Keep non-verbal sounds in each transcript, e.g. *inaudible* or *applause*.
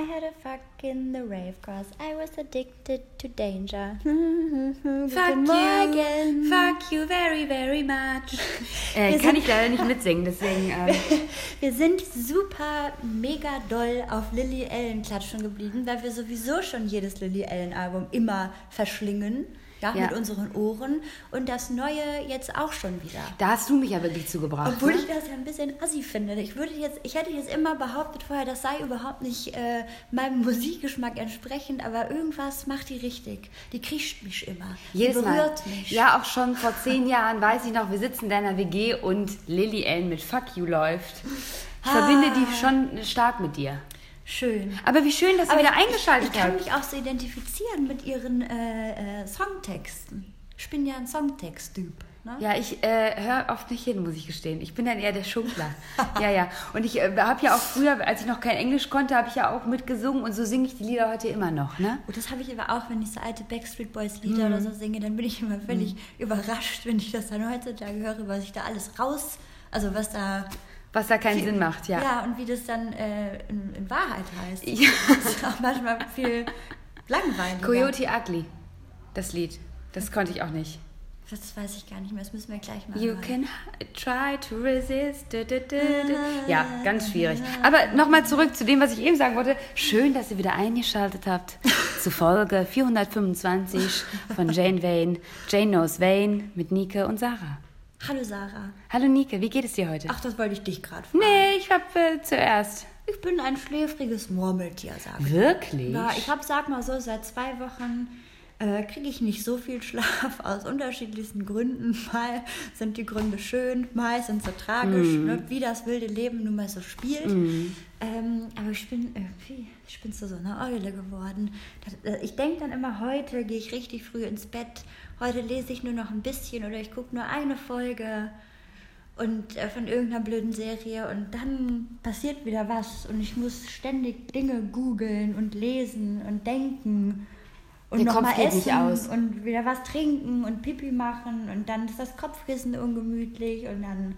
I had a fuck in the rave cause I was addicted to danger. *laughs* Fuck you, fuck you very, very much. *laughs* Äh, kann ich leider nicht mitsingen, deswegen. *laughs* Ähm. wir sind super, mega doll auf Lily Allen klatschen geblieben, weil wir sowieso schon jedes Lily Allen Album immer verschlingen ja, ja, mit unseren Ohren. Und das Neue jetzt auch schon wieder. Da hast du mich ja wirklich zugebracht. Obwohl ne? ich das ja ein bisschen assi finde. Ich, würde jetzt, ich hätte jetzt immer behauptet vorher, das sei überhaupt nicht äh, meinem Musikgeschmack entsprechend, aber irgendwas macht die richtig. Die kriegt mich immer. Jedes die berührt Mal. mich. Ja, auch schon vor zehn Jahren weiß ich noch, wir sitzen in deiner WG und Lily Ellen mit Fuck You läuft. Ich ah. verbinde die schon stark mit dir. Schön. Aber wie schön, dass ihr wieder eingeschaltet habt. Ich kann mich auch so identifizieren mit ihren äh, äh, Songtexten. Ich bin ja ein Songtext-Typ. Ne? Ja, ich äh, höre oft nicht hin, muss ich gestehen. Ich bin dann eher der Schunkler. ja, ja. Und ich äh, habe ja auch früher, als ich noch kein Englisch konnte, habe ich ja auch mitgesungen und so singe ich die Lieder heute immer noch. Ne? Und das habe ich aber auch, wenn ich so alte Backstreet Boys Lieder mm. oder so singe, dann bin ich immer völlig mm. überrascht, wenn ich das dann heutzutage höre, was ich da alles raus, also was da was da keinen viel, Sinn macht, ja. Ja, und wie das dann äh, in, in, Wahrheit heißt. Ja. Das ist auch manchmal viel langweiliger. Coyote Ugly, das Lied. Das konnte ich auch nicht. Das weiß ich gar nicht mehr, das müssen wir gleich mal You can try to resist. Ja, ganz schwierig. Aber nochmal zurück zu dem, was ich eben sagen wollte. Schön, dass ihr wieder eingeschaltet habt *laughs* zu Folge 425 von Jane Vane, Jane Knows Vane mit Nike und Sarah. Hallo Sarah. Hallo Nike, wie geht es dir heute? Ach, das wollte ich dich gerade fragen. Nee, ich habe äh, zuerst. Ich bin ein schläfriges Murmeltier, sag ich. Wirklich? Ja, ich habe, sag mal so, seit zwei Wochen äh, kriege ich nicht so viel Schlaf *laughs* aus unterschiedlichsten Gründen. Mal sind die Gründe schön, mal sind sie tragisch, mm. ne, wie das wilde Leben nun mal so spielt. Mm. Ähm, aber ich bin irgendwie, ich bin zu so einer Eule geworden. Äh, ich denke dann immer, heute gehe ich richtig früh ins Bett heute lese ich nur noch ein bisschen oder ich gucke nur eine Folge und äh, von irgendeiner blöden Serie und dann passiert wieder was und ich muss ständig Dinge googeln und lesen und denken und nochmal essen und wieder was trinken und Pipi machen und dann ist das Kopfkissen ungemütlich und dann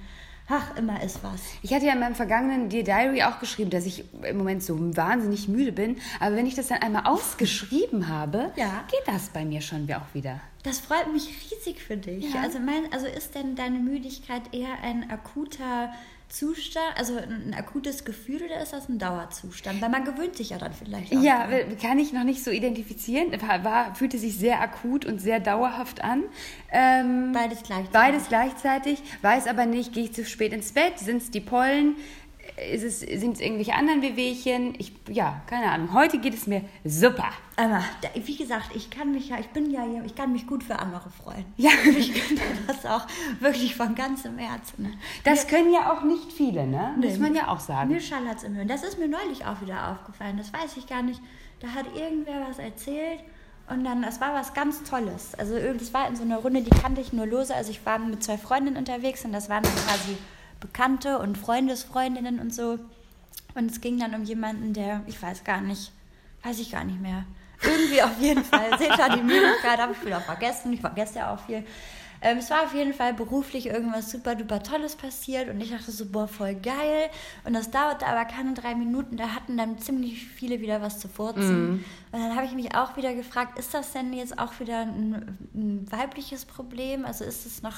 Ach, immer ist was. Ich hatte ja in meinem vergangenen Dear Diary auch geschrieben, dass ich im Moment so wahnsinnig müde bin. Aber wenn ich das dann einmal ausgeschrieben *laughs* habe, ja. geht das bei mir schon auch wieder. Das freut mich riesig für dich. Ja. Also, mein, also ist denn deine Müdigkeit eher ein akuter Zustand, also ein akutes Gefühl oder ist das ein Dauerzustand? Weil man gewöhnt sich ja dann vielleicht auch. Ja, dran. kann ich noch nicht so identifizieren. War, war, fühlte sich sehr akut und sehr dauerhaft an. Ähm, beides gleichzeitig. Beides gleichzeitig. Weiß aber nicht, gehe ich zu spät ins Bett? Sind es die Pollen? Ist es, sind es irgendwelche anderen Wehwehchen? Ich, ja, keine Ahnung. Heute geht es mir super. Aber wie gesagt, ich kann mich ja, ich bin ja, ich kann mich gut für andere freuen. Ja. *laughs* Ich könnte das auch wirklich von ganzem Herzen. Das mir, können ja auch nicht viele, ne? Nee, Muss man ja auch sagen. Mir schallert es im Hirn. Das ist mir neulich auch wieder aufgefallen. Das weiß ich gar nicht. Da hat irgendwer was erzählt. Und dann, es war was ganz Tolles. Also, das war in so einer Runde, die kannte ich nur lose. Also, ich war mit zwei Freundinnen unterwegs und das waren dann quasi Bekannte und Freundesfreundinnen und so. Und es ging dann um jemanden, der, ich weiß gar nicht, weiß ich gar nicht mehr. Irgendwie auf jeden Fall. *laughs* Seht ihr die Möglichkeit, habe ich wieder vergessen. Ich vergesse ja auch viel. Ähm, es war auf jeden Fall beruflich irgendwas super duper Tolles passiert und ich dachte so, boah, voll geil. Und das dauerte aber keine drei Minuten, da hatten dann ziemlich viele wieder was zu furzen. Mm. Und dann habe ich mich auch wieder gefragt, ist das denn jetzt auch wieder ein, ein weibliches Problem? Also ist es noch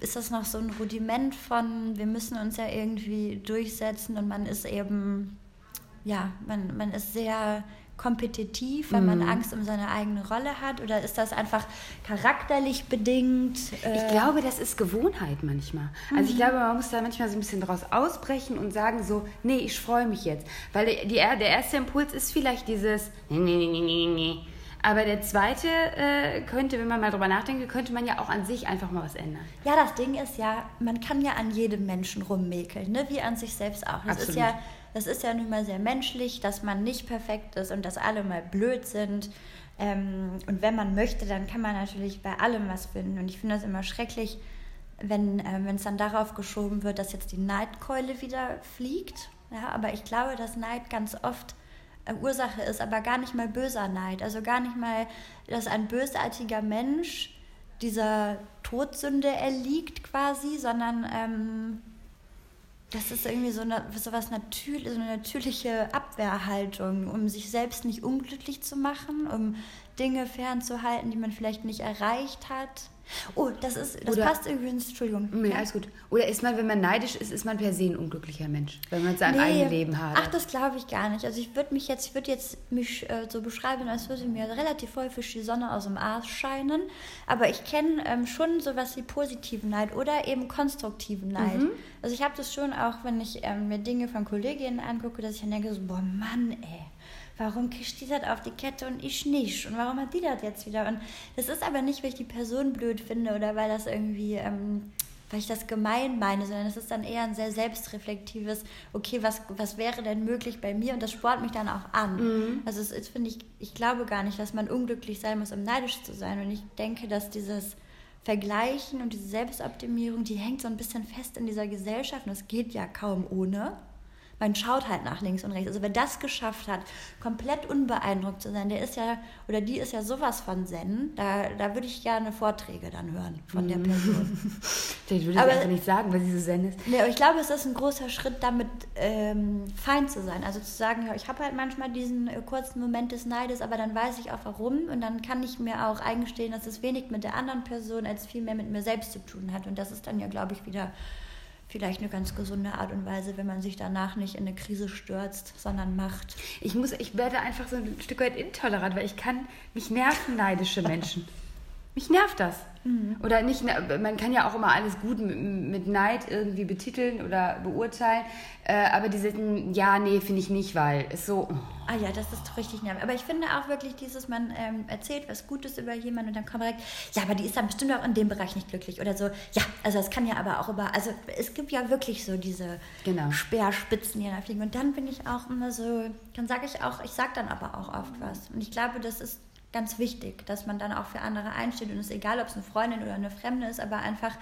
ist das noch so ein Rudiment von, wir müssen uns ja irgendwie durchsetzen und man ist eben, ja, man, man ist sehr kompetitiv, weil man mhm. Angst um seine eigene Rolle hat? Oder ist das einfach charakterlich bedingt? Äh ich glaube, das ist Gewohnheit manchmal. Also ich mhm. glaube, man muss da manchmal so ein bisschen draus ausbrechen und sagen so, nee, ich freue mich jetzt. Weil die, der erste Impuls ist vielleicht dieses, nee, nee, nee, nee, nee aber der zweite äh, könnte, wenn man mal drüber nachdenkt, könnte man ja auch an sich einfach mal was ändern. Ja, das Ding ist ja, man kann ja an jedem Menschen rummäkeln, ne? wie an sich selbst auch. Das Absolut. ist ja, das ist ja nun mal sehr menschlich, dass man nicht perfekt ist und dass alle mal blöd sind. Ähm, und wenn man möchte, dann kann man natürlich bei allem was finden. Und ich finde das immer schrecklich, wenn äh, es dann darauf geschoben wird, dass jetzt die Neidkeule wieder fliegt. Ja, aber ich glaube, dass Neid ganz oft Ursache ist, aber gar nicht mal böser Neid. Also gar nicht mal, dass ein bösartiger Mensch dieser Todsünde erliegt quasi, sondern ähm, Das ist irgendwie so eine, so was natürlich, so eine natürliche Abwehrhaltung, um sich selbst nicht unglücklich zu machen, um Dinge fernzuhalten, die man vielleicht nicht erreicht hat. Oh, das ist, das Oder- passt übrigens, Entschuldigung. Nee, alles gut. Oder ist man, wenn man neidisch ist, ist man per se ein unglücklicher Mensch, wenn man sein eigenes Leben hat. Ach, das glaube ich gar nicht. Also ich würde mich jetzt, ich würde jetzt mich äh, so beschreiben, als würde mir relativ häufig die Sonne aus dem Arsch scheinen. Aber ich kenne ähm, schon sowas wie positiven Neid oder eben konstruktiven Neid. Mhm. Also ich habe das schon auch, wenn ich ähm, mir Dinge von Kolleginnen angucke, dass ich dann denke so, boah Mann, ey. Warum kriegt die das auf die Kette und ich nicht? Und warum hat die das jetzt wieder? Und das ist aber nicht, weil ich die Person blöd finde oder weil das irgendwie, ähm, weil ich das gemein meine, sondern es ist dann eher ein sehr selbstreflektives, okay, was, was wäre denn möglich bei mir? Und das spornt mich dann auch an. Also es ist, finde ich, ich glaube gar nicht, dass man unglücklich sein muss, um neidisch zu sein. Und ich denke, dass dieses Vergleichen und diese Selbstoptimierung, die hängt so ein bisschen fest in dieser Gesellschaft und das geht ja kaum ohne. Man schaut halt nach links und rechts. Also wer das geschafft hat, komplett unbeeindruckt zu sein, der ist ja, oder die ist ja sowas von Zen, da, da würde ich gerne Vorträge dann hören von der Person. *laughs* Ich würde Aber- es einfach nicht sagen, weil sie so zen ist. Nee, aber ich glaube, es ist ein großer Schritt, damit ähm, fein zu sein. Also zu sagen, ja, ich habe halt manchmal diesen äh, kurzen Moment des Neides, aber dann weiß ich auch warum und dann kann ich mir auch eingestehen, dass es wenig mit der anderen Person als viel mehr mit mir selbst zu tun hat. Und das ist dann ja, glaube ich, wieder vielleicht eine ganz gesunde Art und Weise, wenn man sich danach nicht in eine Krise stürzt, sondern macht. Ich, muss, ich werde einfach so ein Stück weit intolerant, weil ich kann, mich nerven neidische Menschen. Mich nervt das. Oder nicht, man kann ja auch immer alles gut mit, mit Neid irgendwie betiteln oder beurteilen, äh, aber diese, ja, nee, finde ich nicht, weil es so, oh. Ah ja, das ist richtig nervig. Aber ich finde auch wirklich dieses, man ähm, erzählt was Gutes über jemanden und dann kommt direkt, ja, aber die ist dann bestimmt auch in dem Bereich nicht glücklich oder so. Ja, also es kann ja aber auch über, also es gibt ja wirklich so diese Genau. Speerspitzen, die da fliegen. Und dann bin ich auch immer so, dann sage ich auch, ich sage dann aber auch oft was. Und ich glaube, das ist ganz wichtig, dass man dann auch für andere einsteht und es ist egal, ob es eine Freundin oder eine Fremde ist, aber einfach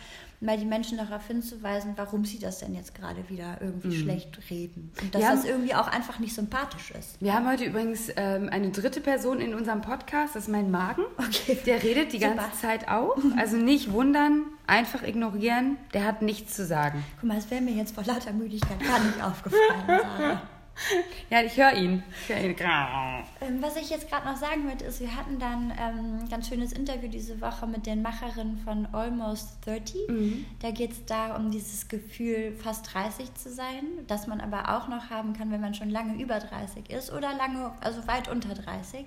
mal die Menschen darauf hinzuweisen, warum sie das denn jetzt gerade wieder irgendwie schlecht reden. Und dass Mhm. Ja. das irgendwie auch einfach nicht sympathisch ist. Wir haben heute übrigens ähm, eine dritte Person in unserem Podcast, das ist mein Magen. Okay. Der redet die Super. ganze Zeit auch. Also nicht wundern, einfach ignorieren. Der hat nichts zu sagen. Guck mal, es wäre mir jetzt vor lauter Müdigkeit gar nicht aufgefallen, Sarah. *laughs* Ja, ich höre ihn. Ich höre ihn. Ähm, was ich jetzt gerade noch sagen wollte, ist, wir hatten dann ähm, ein ganz schönes Interview diese Woche mit den Macherinnen von Almost 30. Da geht es da um dieses Gefühl, fast 30 zu sein, das man aber auch noch haben kann, wenn man schon lange über 30 ist oder lange, also weit unter 30.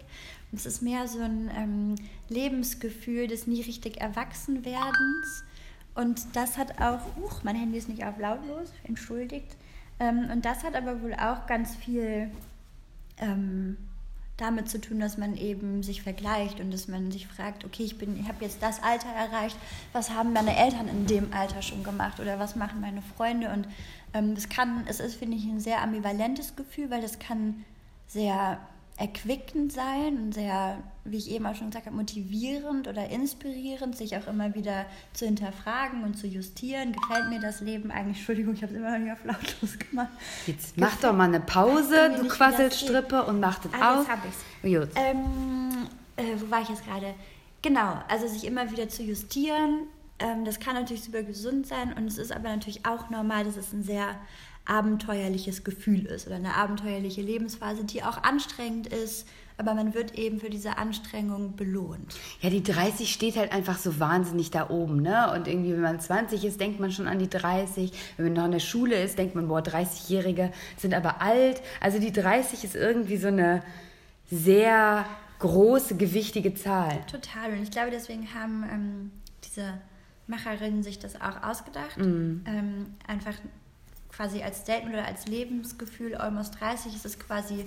Und es ist mehr so ein ähm, Lebensgefühl des nie richtig Erwachsenwerdens. Und das hat auch, huch, mein Handy ist nicht auf lautlos, entschuldigt. Ähm, und das hat aber wohl auch ganz viel ähm, damit zu tun, dass man eben sich vergleicht und dass man sich fragt, okay, ich ich habe jetzt das Alter erreicht, was haben meine Eltern in dem Alter schon gemacht oder was machen meine Freunde? Und ähm, das kann, es ist, finde ich, ein sehr ambivalentes Gefühl, weil das kann sehr erquickend sein und sehr, wie ich eben auch schon gesagt habe, motivierend oder inspirierend, sich auch immer wieder zu hinterfragen und zu justieren. Gefällt mir das Leben eigentlich? Entschuldigung, ich habe es immer noch nicht auf lautlos gemacht. Jetzt mach doch mal eine Pause, du Quasselstrippe, und mach das Ah, aus. jetzt hab ich's. Gut. Ähm, äh, wo war ich jetzt gerade? Genau, also sich immer wieder zu justieren. Ähm, das kann natürlich super gesund sein und es ist aber natürlich auch normal, dass es ein sehr abenteuerliches Gefühl ist oder eine abenteuerliche Lebensphase, die auch anstrengend ist, aber man wird eben für diese Anstrengung belohnt. Ja, die 30 steht halt einfach so wahnsinnig da oben, ne? Und irgendwie, wenn man 20 ist, denkt man schon an die 30. Wenn man noch in der Schule ist, denkt man, boah, 30-Jährige sind aber alt. Also die 30 ist irgendwie so eine sehr große, gewichtige Zahl. Total. Und ich glaube, deswegen haben ähm, diese Macherinnen sich das auch ausgedacht. Ähm, einfach quasi als Statement oder als Lebensgefühl, Almost 30 ist es quasi,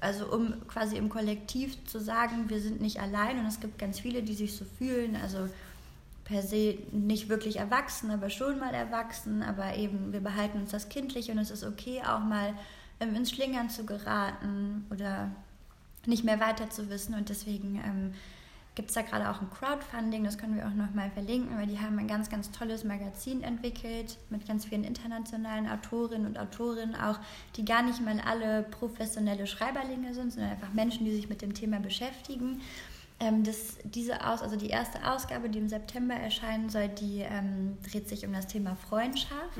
also um quasi im Kollektiv zu sagen, wir sind nicht allein. Und es gibt ganz viele, die sich so fühlen, also per se nicht wirklich erwachsen, aber schon mal erwachsen, aber eben wir behalten uns das Kindliche und es ist okay, auch mal ähm, ins Schlingern zu geraten oder nicht mehr weiter zu wissen. Und deswegen ähm, gibt es da gerade auch ein Crowdfunding, das können wir auch nochmal verlinken, weil die haben ein ganz, ganz tolles Magazin entwickelt mit ganz vielen internationalen Autorinnen und Autorinnen auch, die gar nicht mal alle professionelle Schreiberlinge sind, sondern einfach Menschen, die sich mit dem Thema beschäftigen. Ähm, das, diese Aus, also die erste Ausgabe, die im September erscheinen soll, die ähm, dreht sich um das Thema Freundschaft.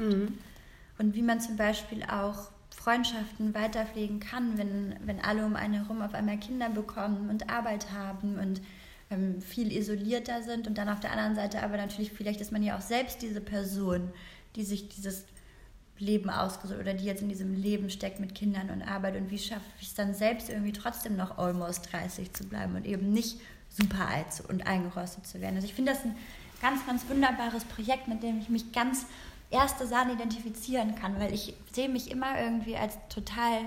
und wie man zum Beispiel auch Freundschaften weiterpflegen kann, wenn, wenn alle um einen herum auf einmal Kinder bekommen und Arbeit haben und ähm, viel isolierter sind und dann auf der anderen Seite aber natürlich vielleicht ist man ja auch selbst diese Person, die sich dieses Leben ausgesucht oder die jetzt in diesem Leben steckt mit Kindern und Arbeit und wie schaffe ich es dann selbst irgendwie trotzdem noch almost 30 zu bleiben und eben nicht super alt und eingerostet zu werden. Also ich finde das ein ganz, ganz wunderbares Projekt, mit dem ich mich ganz erste Sahne identifizieren kann, weil ich sehe mich immer irgendwie als total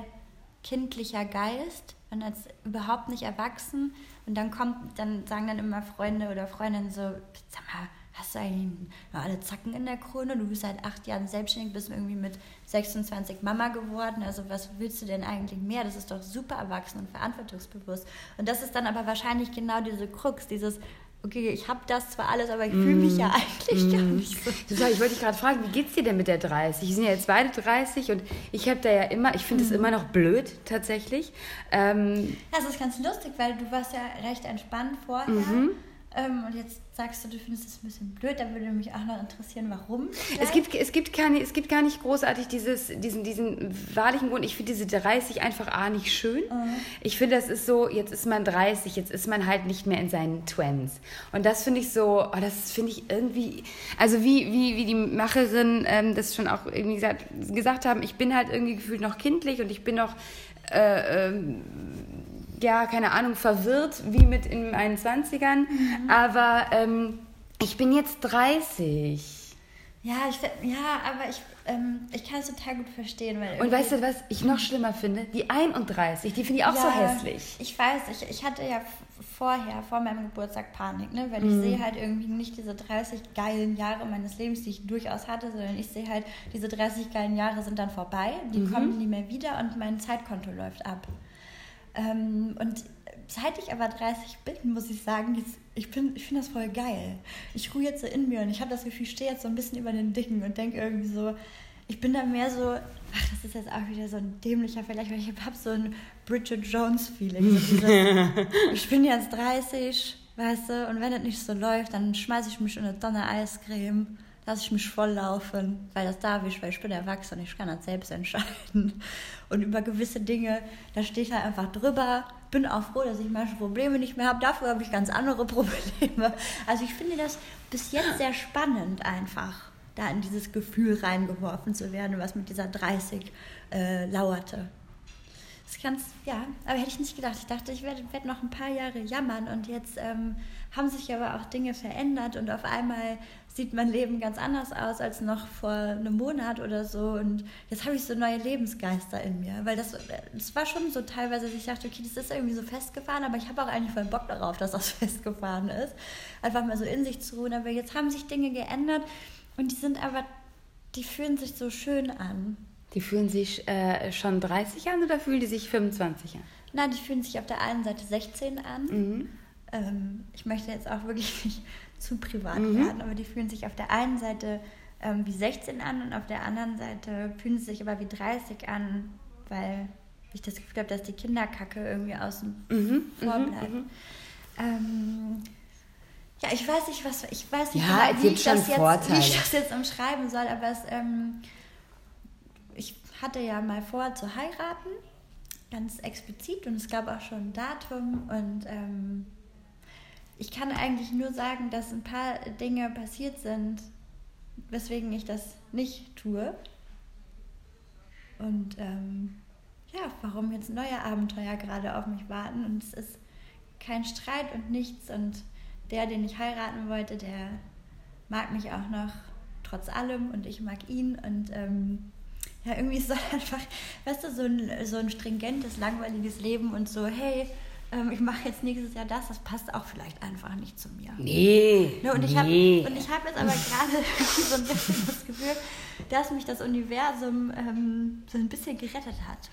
kindlicher Geist und als überhaupt nicht erwachsen. Und dann kommt, dann sagen dann immer Freunde oder Freundinnen so, sag mal, hast du eigentlich noch alle Zacken in der Krone? Du bist seit acht Jahren selbstständig, bist irgendwie mit 26 Mama geworden. Also was willst du denn eigentlich mehr? Das ist doch super erwachsen und verantwortungsbewusst. Und das ist dann aber wahrscheinlich genau diese Krux, dieses okay, ich habe das zwar alles, aber ich fühle mich ja mm. eigentlich mm. gar nicht so. Ich wollte dich gerade fragen, wie geht's dir denn mit der 30? Wir sind ja jetzt beide 30 und ich habe da ja immer, ich finde es mm. immer noch blöd tatsächlich. Ähm, das ist ganz lustig, weil du warst ja recht entspannt vorher. Mhm. Ähm, und jetzt sagst du, du findest es ein bisschen blöd, da würde mich auch noch interessieren, warum. Es gibt, es, gibt keine, es gibt gar nicht großartig dieses, diesen, diesen wahrlichen Grund. Ich finde diese 30 einfach A nicht schön. Mhm. Ich finde, das ist so, jetzt ist man 30, jetzt ist man halt nicht mehr in seinen Twins. Und das finde ich so, oh, das finde ich irgendwie, also wie, wie, wie die Macherin ähm, das schon auch irgendwie gesagt, gesagt haben, ich bin halt irgendwie gefühlt noch kindlich und ich bin noch äh, ähm, ja, keine Ahnung, verwirrt wie mit in meinen 20ern. Mhm. Aber ähm, ich bin jetzt 30. Ja, ich, ja aber ich, ähm, ich kann es total gut verstehen. Weil und weißt du, was ich noch schlimmer finde? Die 31, die finde ich auch ja, so hässlich. Ich weiß, ich, ich hatte ja vorher, vor meinem Geburtstag Panik, ne? weil mhm. ich sehe halt irgendwie nicht diese 30 geilen Jahre meines Lebens, die ich durchaus hatte, sondern ich sehe halt, diese 30 geilen Jahre sind dann vorbei, die mhm. kommen nie mehr wieder und mein Zeitkonto läuft ab. Ähm, und seit ich aber 30 bin, muss ich sagen, jetzt, ich, ich finde das voll geil. Ich ruhe jetzt so in mir und ich habe das Gefühl, ich stehe jetzt so ein bisschen über den Dicken und denke irgendwie so, ich bin da mehr so, ach, das ist jetzt auch wieder so ein dämlicher Vergleich, weil ich habe so ein Bridget Jones-Feeling. So *laughs* ich bin jetzt 30, weißt du, und wenn das nicht so läuft, dann schmeiße ich mich in eine Tonne Eiscreme lasse ich mich voll laufen, weil das darf ich, weil ich bin erwachsen, ich kann das selbst entscheiden. Und über gewisse Dinge, da stehe ich halt einfach drüber, bin auch froh, dass ich manche Probleme nicht mehr habe. Dafür habe ich ganz andere *laughs* Probleme. Also ich finde das bis jetzt sehr spannend einfach, da in dieses Gefühl reingeworfen zu werden, was mit dieser 30 äh, lauerte. Das kann's, ja, aber hätte ich nicht gedacht. Ich dachte, ich werde, werde noch ein paar Jahre jammern und jetzt ähm, haben sich aber auch Dinge verändert und auf einmal sieht mein Leben ganz anders aus als noch vor einem Monat oder so. Und jetzt habe ich so neue Lebensgeister in mir. Weil das, das war schon so teilweise, dass ich dachte, okay, das ist irgendwie so festgefahren, aber ich habe auch eigentlich voll Bock darauf, dass das *laughs* festgefahren ist. Einfach mal so in sich zu ruhen. Aber jetzt haben sich Dinge geändert und die sind aber, die fühlen sich so schön an. Die fühlen sich äh, schon 30 an oder fühlen die sich 25 an? Nein, die fühlen sich auf der einen Seite 16 an. Mhm. Ähm, ich möchte jetzt auch wirklich nicht zu privat mhm. werden, aber die fühlen sich auf der einen Seite ähm, wie 16 an und auf der anderen Seite fühlen sie sich aber wie 30 an, weil ich das Gefühl habe, dass die Kinderkacke irgendwie außen mhm. vor mhm, bleibt. Mhm. Ähm, ja, ich weiß nicht, was ich weiß nicht, ja, wie, ich das jetzt, wie ich das jetzt umschreiben soll, aber es, ähm, ich hatte ja mal vor zu heiraten, ganz explizit und es gab auch schon ein Datum und ähm, ich kann eigentlich nur sagen, dass ein paar Dinge passiert sind, weswegen ich das nicht tue. Und ähm, ja, warum jetzt neue Abenteuer gerade auf mich warten. Und es ist kein Streit und nichts. Und der, den ich heiraten wollte, der mag mich auch noch trotz allem und ich mag ihn. Und ähm, ja, irgendwie ist es *laughs* einfach, weißt du, so ein, so ein stringentes, langweiliges Leben und so, hey, ähm, ich mache jetzt nächstes Jahr das, das passt auch vielleicht einfach nicht zu mir. Nee. Ne, und, ich nee. Hab, und ich habe jetzt aber gerade *laughs* so ein bisschen das Gefühl, dass mich das Universum ähm, so ein bisschen gerettet hat.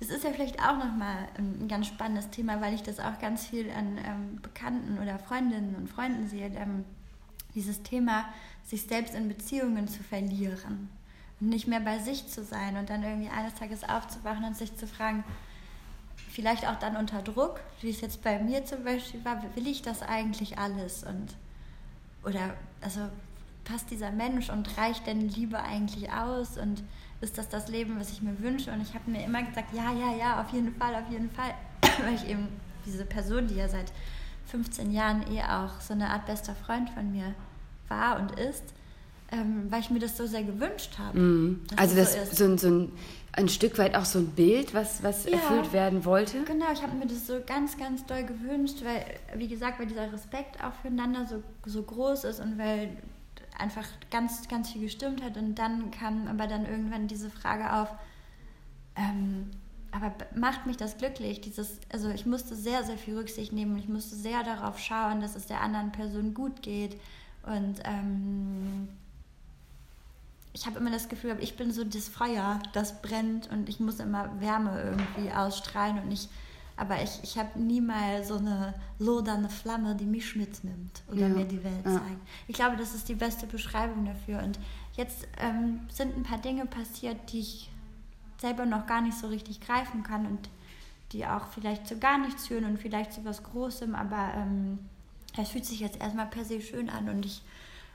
Das ist ja vielleicht auch nochmal ein ganz spannendes Thema, weil ich das auch ganz viel an ähm, Bekannten oder Freundinnen und Freunden sehe. Ähm, dieses Thema, sich selbst in Beziehungen zu verlieren und nicht mehr bei sich zu sein und dann irgendwie eines Tages aufzuwachen und sich zu fragen, vielleicht auch dann unter Druck, wie es jetzt bei mir zum Beispiel war, will ich das eigentlich alles und oder also passt dieser Mensch und reicht denn Liebe eigentlich aus und ist das das Leben, was ich mir wünsche? Und ich habe mir immer gesagt, ja, ja, ja, auf jeden Fall, auf jeden Fall. *clears throat* Weil ich eben diese Person, die ja seit 15 Jahren eh auch so eine Art bester Freund von mir war und ist, ähm, weil ich mir das so sehr gewünscht habe. Mm. Also das, so, so, ein, so ein, ein, Stück weit auch so ein Bild, was, was ja, erfüllt werden wollte? Genau, ich habe mir das so ganz, ganz doll gewünscht, weil, wie gesagt, weil dieser Respekt auch füreinander so, so groß ist und weil einfach ganz, ganz viel gestimmt hat. Und dann kam aber dann irgendwann diese Frage auf, ähm, aber macht mich das glücklich? Dieses, also ich musste sehr, sehr viel Rücksicht nehmen und ich musste sehr darauf schauen, dass es der anderen Person gut geht. Und ähm, ich habe immer das Gefühl, ich bin so das Feuer, das brennt und ich muss immer Wärme irgendwie ausstrahlen und ich, aber ich, ich habe nie mal so eine lodernde Flamme, die mich mitnimmt oder ja. mir die Welt ja. zeigt. Ich glaube, das ist die beste Beschreibung dafür. Und jetzt ähm, sind ein paar Dinge passiert, die ich selber noch gar nicht so richtig greifen kann und die auch vielleicht zu gar nichts führen und vielleicht zu was Großem, aber ähm, es fühlt sich jetzt erstmal per se schön an und ich,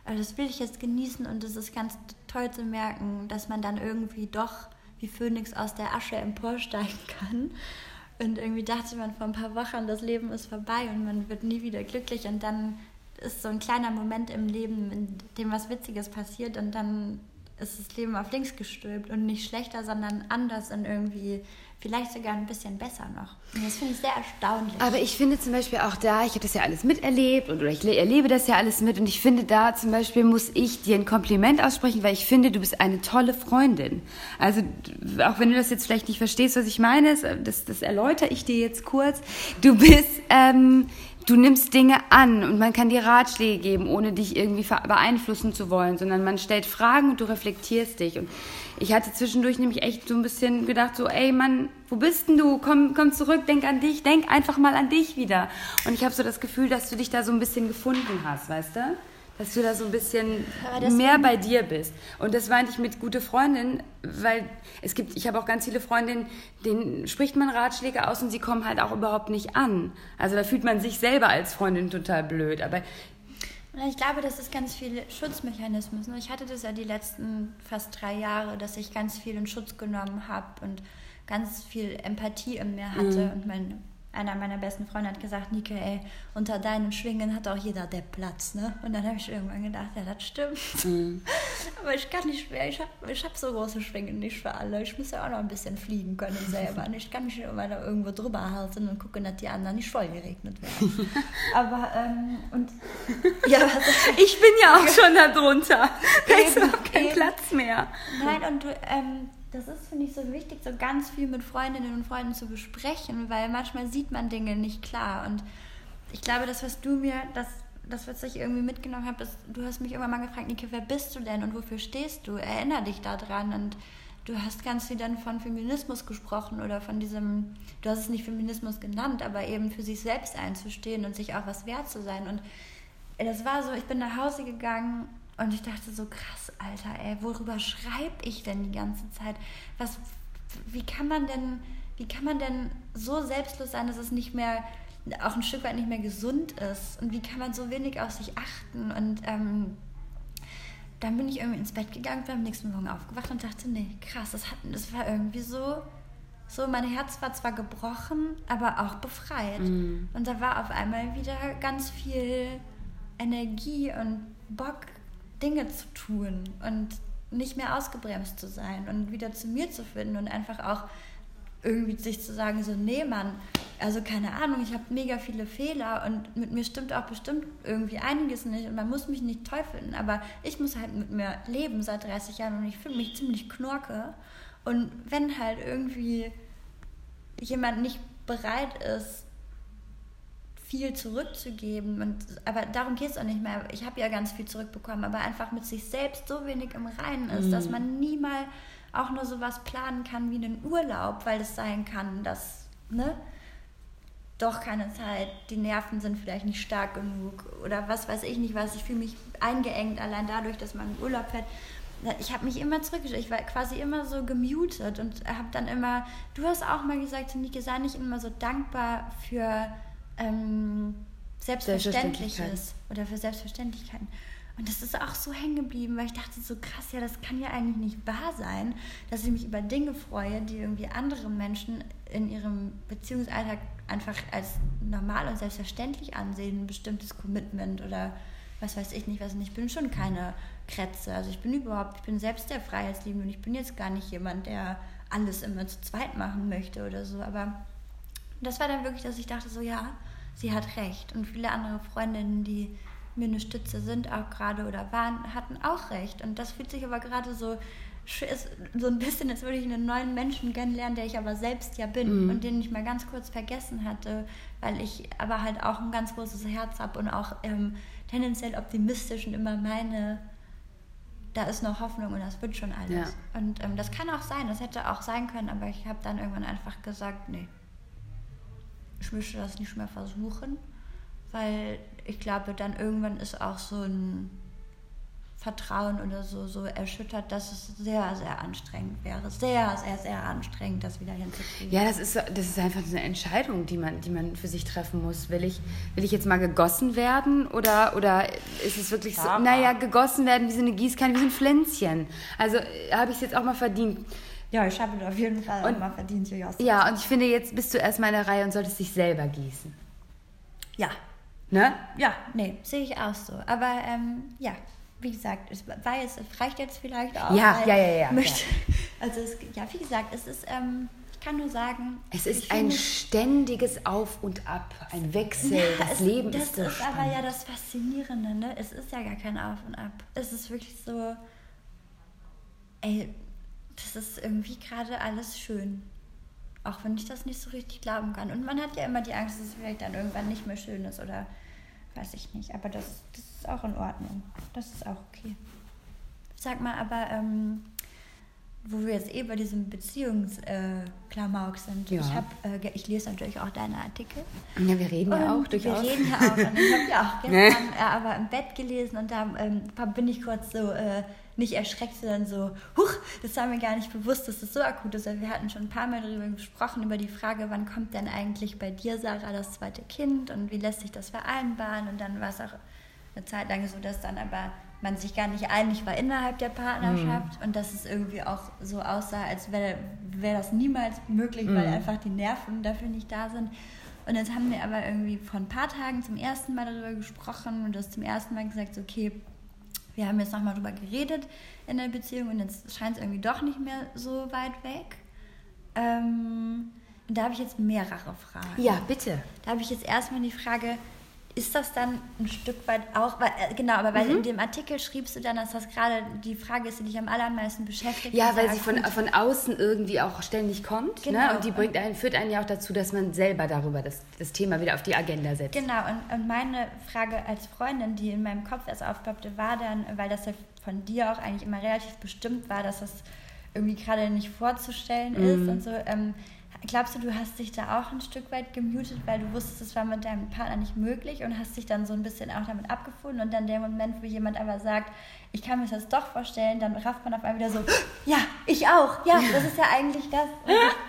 also das will ich jetzt genießen und es ist ganz toll zu merken, dass man dann irgendwie doch wie Phönix aus der Asche emporsteigen *laughs* kann. Und irgendwie dachte man vor ein paar Wochen, das Leben ist vorbei und man wird nie wieder glücklich und dann ist so ein kleiner Moment im Leben, in dem was Witziges passiert und dann ist das Leben auf links gestülpt und nicht schlechter, sondern anders und irgendwie vielleicht sogar ein bisschen besser noch. Und das finde ich sehr erstaunlich. Aber ich finde zum Beispiel auch da, ich habe das ja alles miterlebt und, oder ich erlebe das ja alles mit und ich finde da zum Beispiel muss ich dir ein Kompliment aussprechen, weil ich finde, du bist eine tolle Freundin. Also auch wenn du das jetzt vielleicht nicht verstehst, was ich meine, das, das erläutere ich dir jetzt kurz. Du bist... Ähm, du nimmst Dinge an und man kann dir Ratschläge geben, ohne dich irgendwie beeinflussen zu wollen, sondern man stellt Fragen und du reflektierst dich. Und ich hatte zwischendurch nämlich echt so ein bisschen gedacht, so, ey Mann, wo bist denn du? Komm, komm zurück, denk an dich, denk einfach mal an dich wieder. Und ich habe so das Gefühl, dass du dich da so ein bisschen gefunden hast, weißt du? Dass du da so ein bisschen mehr bei dir bist. Und das meinte ich mit gute Freundin, weil es gibt, ich habe auch ganz viele Freundinnen, denen spricht man Ratschläge aus und sie kommen halt auch überhaupt nicht an. Also da fühlt man sich selber als Freundin total blöd. Aber ich glaube, das ist ganz viele Schutzmechanismen. Ich hatte das ja die letzten fast drei Jahre, dass ich ganz viel in Schutz genommen habe und ganz viel Empathie in mir hatte mhm. und mein einer meiner besten Freunde hat gesagt, Nike, ey, unter deinen Schwingen hat auch jeder der Platz, ne? Und dann habe ich irgendwann gedacht, ja, das stimmt. Mhm. *laughs* Aber ich kann nicht mehr, ich habe ich hab so große Schwingen nicht für alle. Ich muss ja auch noch ein bisschen fliegen können selber. Und ich kann mich immer da irgendwo drüber halten und gucken, dass die anderen nicht voll geregnet werden. *laughs* Aber, ähm, und... *laughs* Ja, was, ich bin ja auch schon da drunter. Ich habe keinen Platz mehr. Nein, und du, ähm, das ist, finde ich, so wichtig, so ganz viel mit Freundinnen und Freunden zu besprechen, weil manchmal sieht man Dinge nicht klar. Und ich glaube, das, was du mir, das, das was ich irgendwie mitgenommen habe, ist, du hast mich irgendwann mal gefragt, Nike, wer bist du denn und wofür stehst du? Erinner dich daran. Und du hast ganz viel dann von Feminismus gesprochen oder von diesem, du hast es nicht Feminismus genannt, aber eben für sich selbst einzustehen und sich auch was wert zu sein. Und das war so, ich bin nach Hause gegangen und ich dachte so, krass, Alter, ey, worüber schreibe ich denn die ganze Zeit? Was, wie kann man denn, wie kann man denn so selbstlos sein, dass es nicht mehr, auch ein Stück weit nicht mehr gesund ist? Und wie kann man so wenig auf sich achten? Und ähm, dann bin ich irgendwie ins Bett gegangen, bin am nächsten Morgen aufgewacht und dachte, nee, krass, das, hat, das war irgendwie so, so, mein Herz war zwar gebrochen, aber auch befreit. Mhm. Und da war auf einmal wieder ganz viel Energie und Bock Dinge zu tun und nicht mehr ausgebremst zu sein und wieder zu mir zu finden und einfach auch irgendwie sich zu sagen, so, nee, Mann, also keine Ahnung, ich habe mega viele Fehler und mit mir stimmt auch bestimmt irgendwie einiges nicht und man muss mich nicht toll finden, aber ich muss halt mit mir leben seit 30 Jahren und ich fühle mich ziemlich knorke. Und wenn halt irgendwie jemand nicht bereit ist, viel zurückzugeben. Und, aber darum geht es auch nicht mehr. Ich habe ja ganz viel zurückbekommen, aber einfach mit sich selbst so wenig im Reinen ist, mhm. dass man nie mal auch nur sowas planen kann wie einen Urlaub, weil es sein kann, dass, ne? Doch keine Zeit, die Nerven sind vielleicht nicht stark genug oder was weiß ich nicht was. Ich fühle mich eingeengt allein dadurch, dass man in Urlaub fährt ich habe mich immer zurückgestellt. Ich war quasi immer so gemutet und habe dann immer, du hast auch mal gesagt, Nike, sei nicht immer so dankbar für ähm, Selbstverständliches oder für Selbstverständlichkeiten. Und das ist auch so hängen geblieben, weil ich dachte so krass, ja, das kann ja eigentlich nicht wahr sein, dass ich mich über Dinge freue, die irgendwie andere Menschen in ihrem Beziehungsalltag einfach als normal und selbstverständlich ansehen, ein bestimmtes Commitment oder was weiß ich nicht, was nicht. Ich bin schon keine Kretze. Also ich bin überhaupt, ich bin selbst der Freiheitsliebende und ich bin jetzt gar nicht jemand, der alles immer zu zweit machen möchte oder so. Aber das war dann wirklich, dass ich dachte so, ja, sie hat recht. Und viele andere Freundinnen, die mir eine Stütze sind, auch gerade oder waren, hatten auch recht. Und das fühlt sich aber gerade so, so ein bisschen, als würde ich einen neuen Menschen kennenlernen, der ich aber selbst ja bin mhm. und den ich mal ganz kurz vergessen hatte, weil ich aber halt auch ein ganz großes Herz habe und auch ähm, tendenziell optimistisch und immer meine, da ist noch Hoffnung und das wird schon alles. Ja. Und ähm, das kann auch sein, das hätte auch sein können, aber ich habe dann irgendwann einfach gesagt, nee, ich möchte das nicht mehr versuchen weil ich glaube, dann irgendwann ist auch so ein Vertrauen oder so, so erschüttert, dass es sehr, sehr anstrengend wäre. Sehr, sehr, sehr anstrengend, das wieder hinzukriegen. Ja, das ist, das ist einfach eine Entscheidung, die man, die man für sich treffen muss. Will ich, will ich jetzt mal gegossen werden oder, oder ist es wirklich so, naja, gegossen werden wie so eine Gießkanne, wie so ein Pflänzchen. Also habe ich es jetzt auch mal verdient. Ja, ich habe auf jeden Fall und, auch mal verdient, Julius. Ja, und ich finde, jetzt bist du erstmal in der Reihe und solltest dich selber gießen. Ja, Ne? Ja, nee, sehe ich auch so. Aber ähm, ja, wie gesagt, es jetzt, es reicht jetzt vielleicht auch. Ja, ja, ja, ja. Möchte, ja. *laughs* Also es, ja, wie gesagt, es ist, ähm, ich kann nur sagen. Es ist ein ständiges Auf und Ab, ein Wechsel. Ja, das es, Leben das ist so ist aber ja das Faszinierende, ne? Es ist ja gar kein Auf und Ab. Es ist wirklich so, ey, das ist irgendwie gerade alles schön. Auch wenn ich das nicht so richtig glauben kann. Und man hat ja immer die Angst, dass es vielleicht dann irgendwann nicht mehr schön ist oder weiß ich nicht. Aber das, das ist auch in Ordnung. Das ist auch okay. Sag mal, aber ähm, wo wir jetzt eh bei diesem Beziehungsklamauk äh, sind. Ja. Ich, hab, äh, ich lese natürlich auch deine Artikel. Ja, wir reden ja auch durchaus. Wir reden ja auch. Und ich habe ja auch *laughs* gestern äh, aber im Bett gelesen und da ähm, bin ich kurz so äh, nicht erschreckt, sondern so, huch, das war mir gar nicht bewusst, dass das so akut ist. Wir hatten schon ein paar Mal darüber gesprochen, über die Frage, wann kommt denn eigentlich bei dir, Sarah, das zweite Kind und wie lässt sich das vereinbaren? Und dann war es auch eine Zeit lang so, dass dann aber man sich gar nicht einig war innerhalb der Partnerschaft mhm. und dass es irgendwie auch so aussah, als wäre wär das niemals möglich, mhm. weil einfach die Nerven dafür nicht da sind. Und jetzt haben wir aber irgendwie vor ein paar Tagen zum ersten Mal darüber gesprochen und das zum ersten Mal gesagt, okay, wir haben jetzt nochmal darüber geredet in der Beziehung und jetzt scheint es irgendwie doch nicht mehr so weit weg. Ähm, und da habe ich jetzt mehrere Fragen. Ja, bitte. Da habe ich jetzt erstmal die Frage, ist das dann ein Stück weit auch, weil, äh, genau, aber weil mhm. in dem Artikel schriebst du dann, dass das gerade die Frage ist, die dich am allermeisten beschäftigt. Ja, weil sie von, von außen irgendwie auch ständig kommt. Ne? Genau. Ne? Und die bringt einen, führt einen ja auch dazu, dass man selber darüber das, das Thema wieder auf die Agenda setzt. Genau, und, und meine Frage als Freundin, die in meinem Kopf erst aufploppte, war dann, weil das ja von dir auch eigentlich immer relativ bestimmt war, dass das irgendwie gerade nicht vorzustellen mhm. ist und so. Ähm, Glaubst du, du hast dich da auch ein Stück weit gemutet, weil du wusstest, es war mit deinem Partner nicht möglich und hast dich dann so ein bisschen auch damit abgefunden und dann der Moment, wo jemand aber sagt, ich kann mir das doch vorstellen, dann rafft man auf einmal wieder so, ja, ich auch, ja, das ist ja eigentlich das,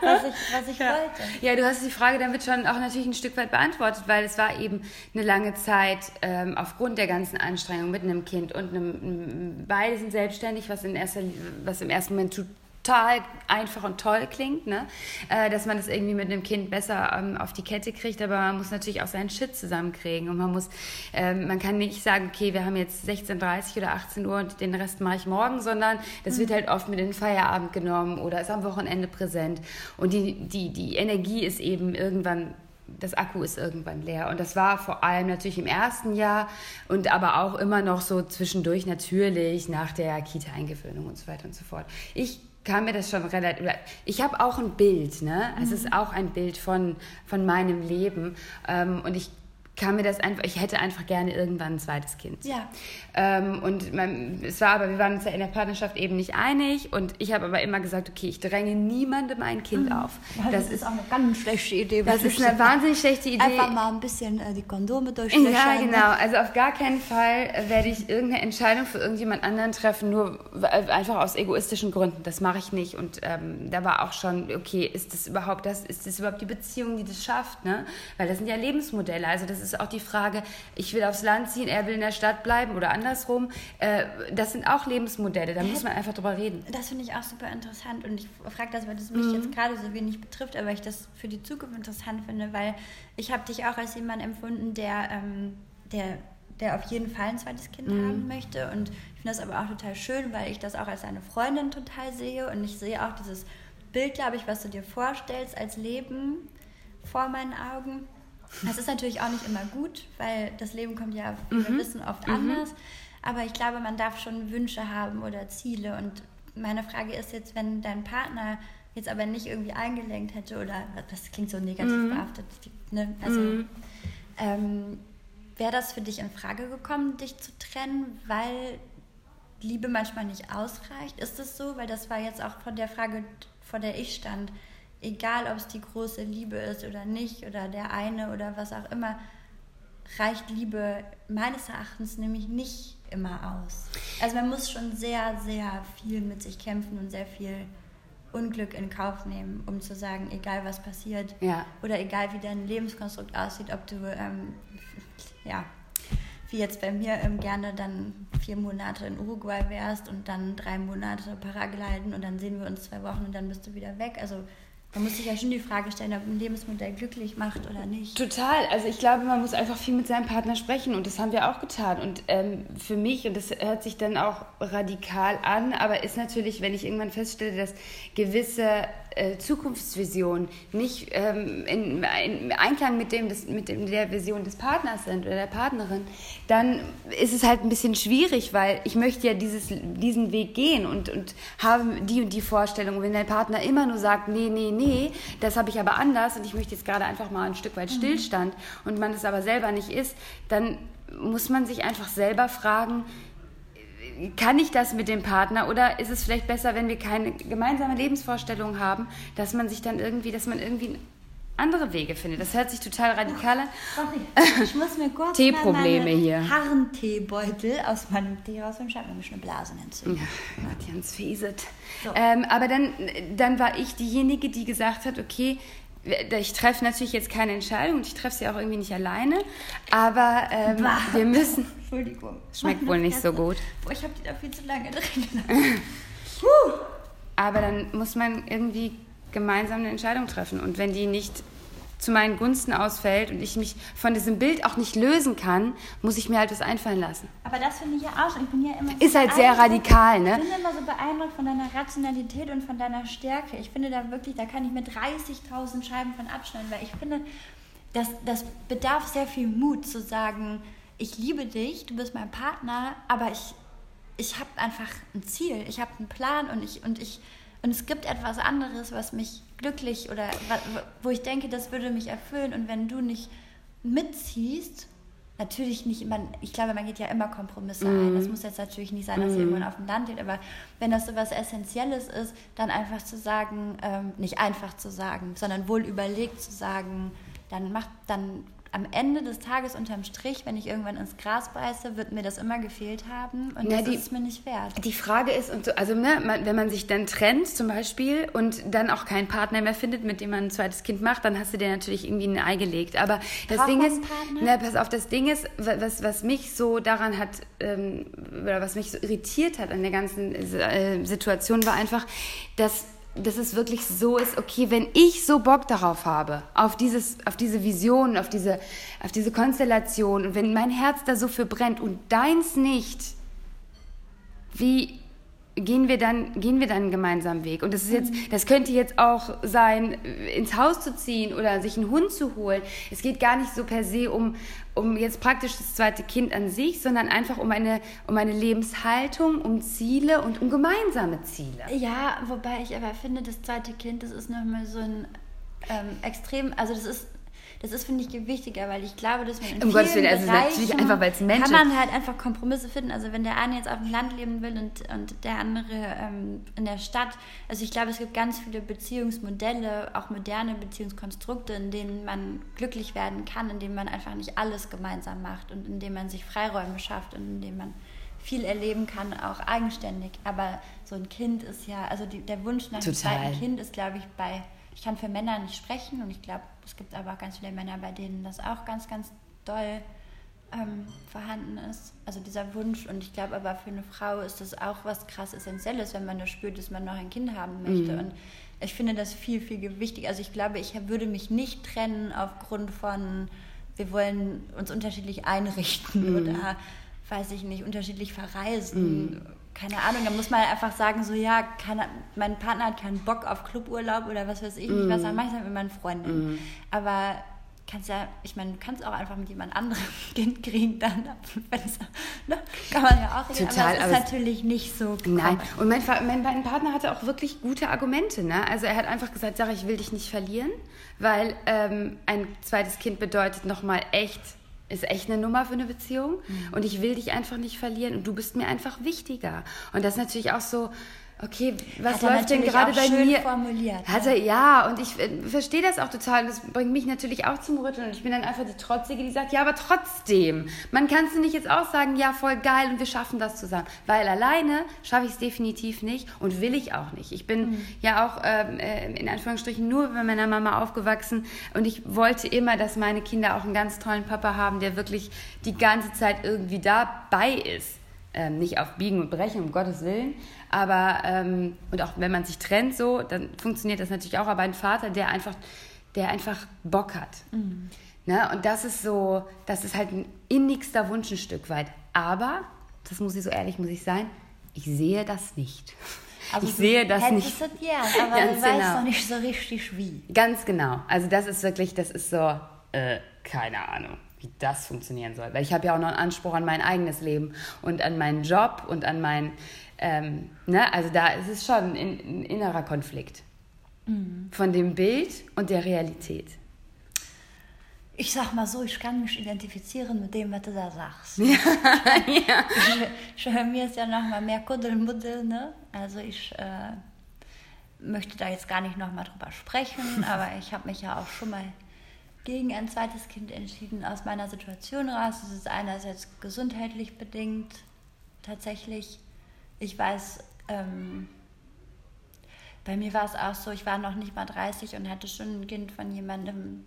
was ich, was ich ja. wollte. Ja, du hast die Frage damit schon auch natürlich ein Stück weit beantwortet, weil es war eben eine lange Zeit ähm, aufgrund der ganzen Anstrengung mit einem Kind und einem, beide sind selbstständig, was, in erster, was im ersten Moment tut total einfach und toll klingt, ne? Äh, dass man das irgendwie mit einem Kind besser ähm, auf die Kette kriegt, aber man muss natürlich auch seinen Shit zusammenkriegen und man muss, ähm, man kann nicht sagen, okay, wir haben jetzt 16.30 oder 18 Uhr und den Rest mache ich morgen, sondern das mhm. wird halt oft mit in den Feierabend genommen oder ist am Wochenende präsent und die, die, die Energie ist eben irgendwann das Akku ist irgendwann leer. Und das war vor allem natürlich im ersten Jahr und aber auch immer noch so zwischendurch natürlich nach der Kita-Eingewöhnung und so weiter und so fort. Ich kam mir das schon relativ. Ich habe auch ein Bild, ne? Mhm. Es ist auch ein Bild von, von meinem Leben. Ähm, und ich kam mir das einfach, ich hätte einfach gerne irgendwann ein zweites Kind. Ja. Ähm, und mein, es war aber, wir waren uns ja in der Partnerschaft eben nicht einig und ich habe aber immer gesagt, okay, ich dränge niemandem ein Kind mhm. auf. Das, das, ist auch eine ganz schlechte Idee. Das ist eine wahnsinnig schlechte Idee. Einfach mal ein bisschen äh, die Kondome durchlöchern. Ja, genau. Also auf gar keinen Fall werde ich irgendeine Entscheidung für irgendjemand anderen treffen, nur einfach aus egoistischen Gründen. Das mache ich nicht. Und ähm, da war auch schon, okay, ist das überhaupt das, ist das überhaupt die Beziehung, die das schafft, ne? Weil das sind ja Lebensmodelle. Also das ist ist auch die Frage, ich will aufs Land ziehen, er will in der Stadt bleiben oder andersrum. Äh, das sind auch Lebensmodelle, da muss man einfach drüber reden. Das finde ich auch super interessant und ich frage das, weil das mich mhm. jetzt gerade so wenig betrifft, aber ich das für die Zukunft interessant finde, weil ich habe dich auch als jemand empfunden, der, ähm, der der auf jeden Fall ein zweites Kind mhm. haben möchte. Und ich finde das aber auch total schön, weil ich das auch als eine Freundin total sehe. Und ich sehe auch dieses Bild, glaube ich, was du dir vorstellst als Leben vor meinen Augen. Das ist natürlich auch nicht immer gut, weil das Leben kommt ja, wie mhm. wir wissen, oft mhm. anders. Aber ich glaube, man darf schon Wünsche haben oder Ziele. Und meine Frage ist jetzt, wenn dein Partner jetzt aber nicht irgendwie eingelenkt hätte oder das klingt so negativ mhm. behaftet, ne? also mhm. ähm, Wäre das für dich in Frage gekommen, dich zu trennen, weil Liebe manchmal nicht ausreicht? Ist das so? Weil das war jetzt auch von der Frage, vor der ich stand. Egal, ob es die große Liebe ist oder nicht, oder der eine oder was auch immer, reicht Liebe meines Erachtens nämlich nicht immer aus. Also man muss schon sehr, sehr viel mit sich kämpfen und sehr viel Unglück in Kauf nehmen, um zu sagen, egal was passiert ja. oder egal wie dein Lebenskonstrukt aussieht, ob du ähm, ja, wie jetzt bei mir ähm, gerne dann vier Monate in Uruguay wärst und dann drei Monate Paragliden und dann sehen wir uns zwei Wochen und dann bist du wieder weg. Also man muss sich ja schon die Frage stellen, ob ein Lebensmodell glücklich macht oder nicht. Total. Also ich glaube, man muss einfach viel mit seinem Partner sprechen und das haben wir auch getan. Und ähm, für mich, und das hört sich dann auch radikal an, aber ist natürlich, wenn ich irgendwann feststelle, dass gewisse äh, Zukunftsvisionen nicht ähm, in, in, Einklang mit, dem, des, mit dem, der Vision des Partners sind oder der Partnerin, dann ist es halt ein bisschen schwierig, weil ich möchte ja dieses, diesen Weg gehen und, und habe die und die Vorstellung. Wenn der Partner immer nur sagt, nee, nee, nee, das habe ich aber anders und ich möchte jetzt gerade einfach mal ein Stück weit mhm. Stillstand mhm. und man es aber selber nicht ist, dann muss man sich einfach selber fragen, kann ich das mit dem Partner oder ist es vielleicht besser, wenn wir keine gemeinsame Lebensvorstellung haben, dass man sich dann irgendwie, dass man irgendwie andere Wege findet. Das hört sich total radikal an. Sorry, *laughs* ich muss mir kurz Teeprobleme hier. Harnteebeutel aus meinem Tee rausnehmen. Ich habe nämlich eine Blasen entzündet. Ja, Gott, ganz fieset. So. Ähm, aber dann, dann war ich diejenige, die gesagt hat, okay, ich treffe natürlich jetzt keine Entscheidung und ich treffe sie auch irgendwie nicht alleine, aber ähm, wir müssen. Entschuldigung. Schmeckt wohl nicht so gut. Boah, ich habe die da viel zu lange drin. *laughs* aber dann muss man irgendwie gemeinsam eine Entscheidung treffen und wenn die nicht zu meinen Gunsten ausfällt und ich mich von diesem Bild auch nicht lösen kann, muss ich mir halt was einfallen lassen. Aber das finde ich ja auch schon. Ich bin ja immer Ist halt sehr radikal, ne? Ich bin immer so beeindruckt von deiner Rationalität und von deiner Stärke. Ich finde da wirklich, da kann ich mir 30.000 Scheiben von abschneiden, weil ich finde, das, das bedarf sehr viel Mut zu sagen, ich liebe dich, du bist mein Partner, aber ich, ich habe einfach ein Ziel, ich habe einen Plan und ich, und ich und es gibt etwas anderes, was mich glücklich oder wo ich denke, das würde mich erfüllen. Und wenn du nicht mitziehst, natürlich nicht, man, ich glaube, man geht ja immer Kompromisse mm. ein. Das muss jetzt natürlich nicht sein, dass mm. irgendwann auf dem Land geht, aber wenn das so was Essentielles ist, dann einfach zu sagen, ähm, nicht einfach zu sagen, sondern wohl überlegt zu sagen, dann macht, dann am Ende des Tages unterm Strich, wenn ich irgendwann ins Gras beiße, wird mir das immer gefehlt haben und ja, das die, ist es mir nicht wert. Die Frage ist, und so, also ne, man, wenn man sich dann trennt zum Beispiel und dann auch keinen Partner mehr findet, mit dem man ein zweites Kind macht, dann hast du dir natürlich irgendwie ein Ei gelegt. Aber das Ding ist, na, pass auf, das Ding ist, was, was mich so daran hat, ähm, oder was mich so irritiert hat an der ganzen äh, Situation, war einfach, dass dass es wirklich so ist, okay, wenn ich so Bock darauf habe, auf, dieses, auf diese Vision, auf diese, auf diese Konstellation und wenn mein Herz da so für brennt und deins nicht, wie gehen wir dann, gehen wir dann einen gemeinsamen Weg? Und das ist jetzt, das könnte jetzt auch sein, ins Haus zu ziehen oder sich einen Hund zu holen. Es geht gar nicht so per se um, um jetzt praktisch das zweite Kind an sich, sondern einfach um eine, um eine Lebenshaltung, um Ziele und um gemeinsame Ziele. Ja, wobei ich aber finde, das zweite Kind, das ist nochmal so ein ähm, extrem, also das ist das ist, finde ich, wichtiger, weil ich glaube, dass man in um Gottes Willen, also natürlich einfach, weil es Mensch kann man halt einfach Kompromisse finden. Also wenn der eine jetzt auf dem Land leben will und, und der andere ähm, in der Stadt. Also ich glaube, es gibt ganz viele Beziehungsmodelle, auch moderne Beziehungskonstrukte, in denen man glücklich werden kann, in denen man einfach nicht alles gemeinsam macht und in denen man sich Freiräume schafft und in denen man viel erleben kann, auch eigenständig. Aber so ein Kind ist ja, also die, der Wunsch nach einem zweiten Kind ist, glaube ich, bei ich kann für Männer nicht sprechen und ich glaube, es gibt aber auch ganz viele Männer, bei denen das auch ganz, ganz doll ähm, vorhanden ist. Also dieser Wunsch. Und ich glaube aber für eine Frau ist das auch was krass Essentielles, wenn man das spürt, dass man noch ein Kind haben möchte. Mhm. Und ich finde das viel, viel wichtiger. Also ich glaube, ich würde mich nicht trennen aufgrund von, wir wollen uns unterschiedlich einrichten mhm. oder, weiß ich nicht, unterschiedlich verreisen. Mhm. Keine Ahnung, da muss man einfach sagen, so ja, keine, mein Partner hat keinen Bock auf Cluburlaub oder was weiß ich nicht, was dann mache ich dann mit meinen Freunden. Mhm. Aber kannst ja, ich meine, du kannst auch einfach mit jemand anderem Kind kriegen, dann, ne? kann man ja auch reden, Total, aber es ist natürlich nicht so. Nein, und mein, mein, mein, Partner hatte auch wirklich gute Argumente. Ne? Also er hat einfach gesagt, Sarah, ich will dich nicht verlieren, weil ähm, ein zweites Kind bedeutet nochmal echt ist echt eine Nummer für eine Beziehung mhm. und ich will dich einfach nicht verlieren und du bist mir einfach wichtiger. Und das ist natürlich auch so, okay, was läuft denn gerade bei mir? Formuliert, hat er, ja, und ich äh, verstehe das auch total. Das bringt mich natürlich auch zum Rütteln. Und ich bin dann einfach die Trotzige, die sagt, ja, aber trotzdem. Man kann es nicht jetzt auch sagen, ja, voll geil und wir schaffen das zusammen. Weil alleine schaffe ich es definitiv nicht und will ich auch nicht. Ich bin mhm. ja auch ähm, äh, in Anführungsstrichen nur bei meiner Mama aufgewachsen und ich wollte immer, dass meine Kinder auch einen ganz tollen Papa haben, der wirklich die ganze Zeit irgendwie dabei ist. Ähm, nicht auf Biegen und Brechen, um Gottes Willen. Aber, ähm, und auch wenn man sich trennt so, dann funktioniert das natürlich auch. Aber ein Vater, der einfach, der einfach Bock hat. Mhm. Ne? Und das ist so, das ist halt ein innigster Wunsch ein Stück weit. Aber, das muss ich so ehrlich, muss ich sein, ich sehe das nicht. Also ich sehe das nicht. Es ja, aber *laughs* Ganz du weißt genau. noch nicht so richtig wie. Ganz genau. Also das ist wirklich, das ist so, äh, keine Ahnung wie das funktionieren soll. Weil ich habe ja auch noch einen Anspruch an mein eigenes Leben und an meinen Job und an mein, ähm, ne? also da ist es schon ein, ein innerer Konflikt mhm. von dem Bild und der Realität. Ich sag mal so, ich kann mich identifizieren mit dem, was du da sagst. Ja, *laughs* ja. Ich, ich, mir ist ja noch mal mehr Kuddelmuddel, ne? Also ich äh, möchte da jetzt gar nicht noch mal drüber sprechen, *laughs* aber ich habe mich ja auch schon mal gegen ein zweites Kind entschieden aus meiner Situation raus. Es ist einerseits gesundheitlich bedingt, tatsächlich. Ich weiß, ähm, bei mir war es auch so, ich war noch nicht mal 30 und hatte schon ein Kind von jemandem,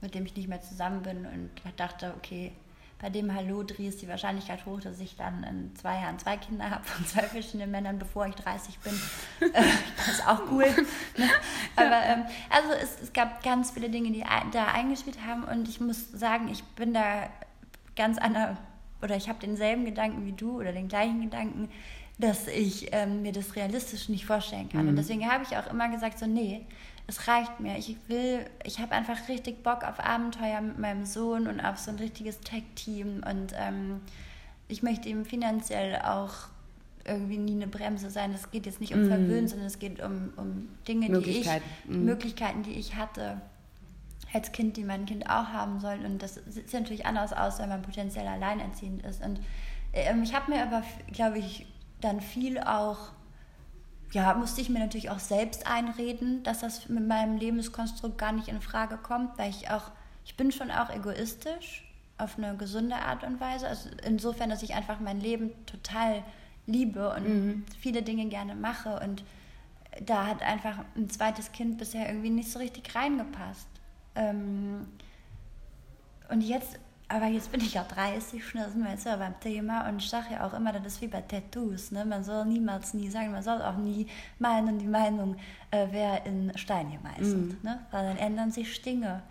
mit dem ich nicht mehr zusammen bin und dachte, okay, bei dem Hallo-Dreh ist die Wahrscheinlichkeit hoch, dass ich dann in zwei Jahren zwei Kinder habe von zwei verschiedenen Männern, bevor ich 30 bin. *laughs* Äh, das ist auch cool. Ne? Aber ähm, also es, es, gab ganz viele Dinge, die da eingespielt haben und ich muss sagen, ich bin da ganz einer, oder ich habe denselben Gedanken wie du oder den gleichen Gedanken, dass ich ähm, mir das realistisch nicht vorstellen kann. Mhm. Und deswegen habe ich auch immer gesagt, so nee, es reicht mir. Ich will, ich habe einfach richtig Bock auf Abenteuer mit meinem Sohn und auf so ein richtiges Tech-Team und ähm, ich möchte ihm finanziell auch irgendwie nie eine Bremse sein. Es geht jetzt nicht um mm. Verwöhnen, sondern es geht um, um Dinge, die ich, mm. Möglichkeiten, die ich hatte als Kind, die mein Kind auch haben soll. Und das sieht natürlich anders aus, wenn man potenziell alleinerziehend ist. Und ähm, ich habe mir aber, glaube ich, dann viel auch ja, musste ich mir natürlich auch selbst einreden, dass das mit meinem Lebenskonstrukt gar nicht in Frage kommt, weil ich auch, ich bin schon auch egoistisch auf eine gesunde Art und Weise. Also insofern, dass ich einfach mein Leben total liebe und mhm. viele Dinge gerne mache. Und da hat einfach ein zweites Kind bisher irgendwie nicht so richtig reingepasst. Ähm, und jetzt aber jetzt bin ich ja 30, schon sind wir jetzt ja beim Thema und ich sage ja auch immer, das ist wie bei Tattoos. Ne? Man soll niemals nie sagen, man soll auch nie meinen, die Meinung äh, wäre in Stein gemeißelt. Mm. Ne? Weil dann ändern sich Dinge.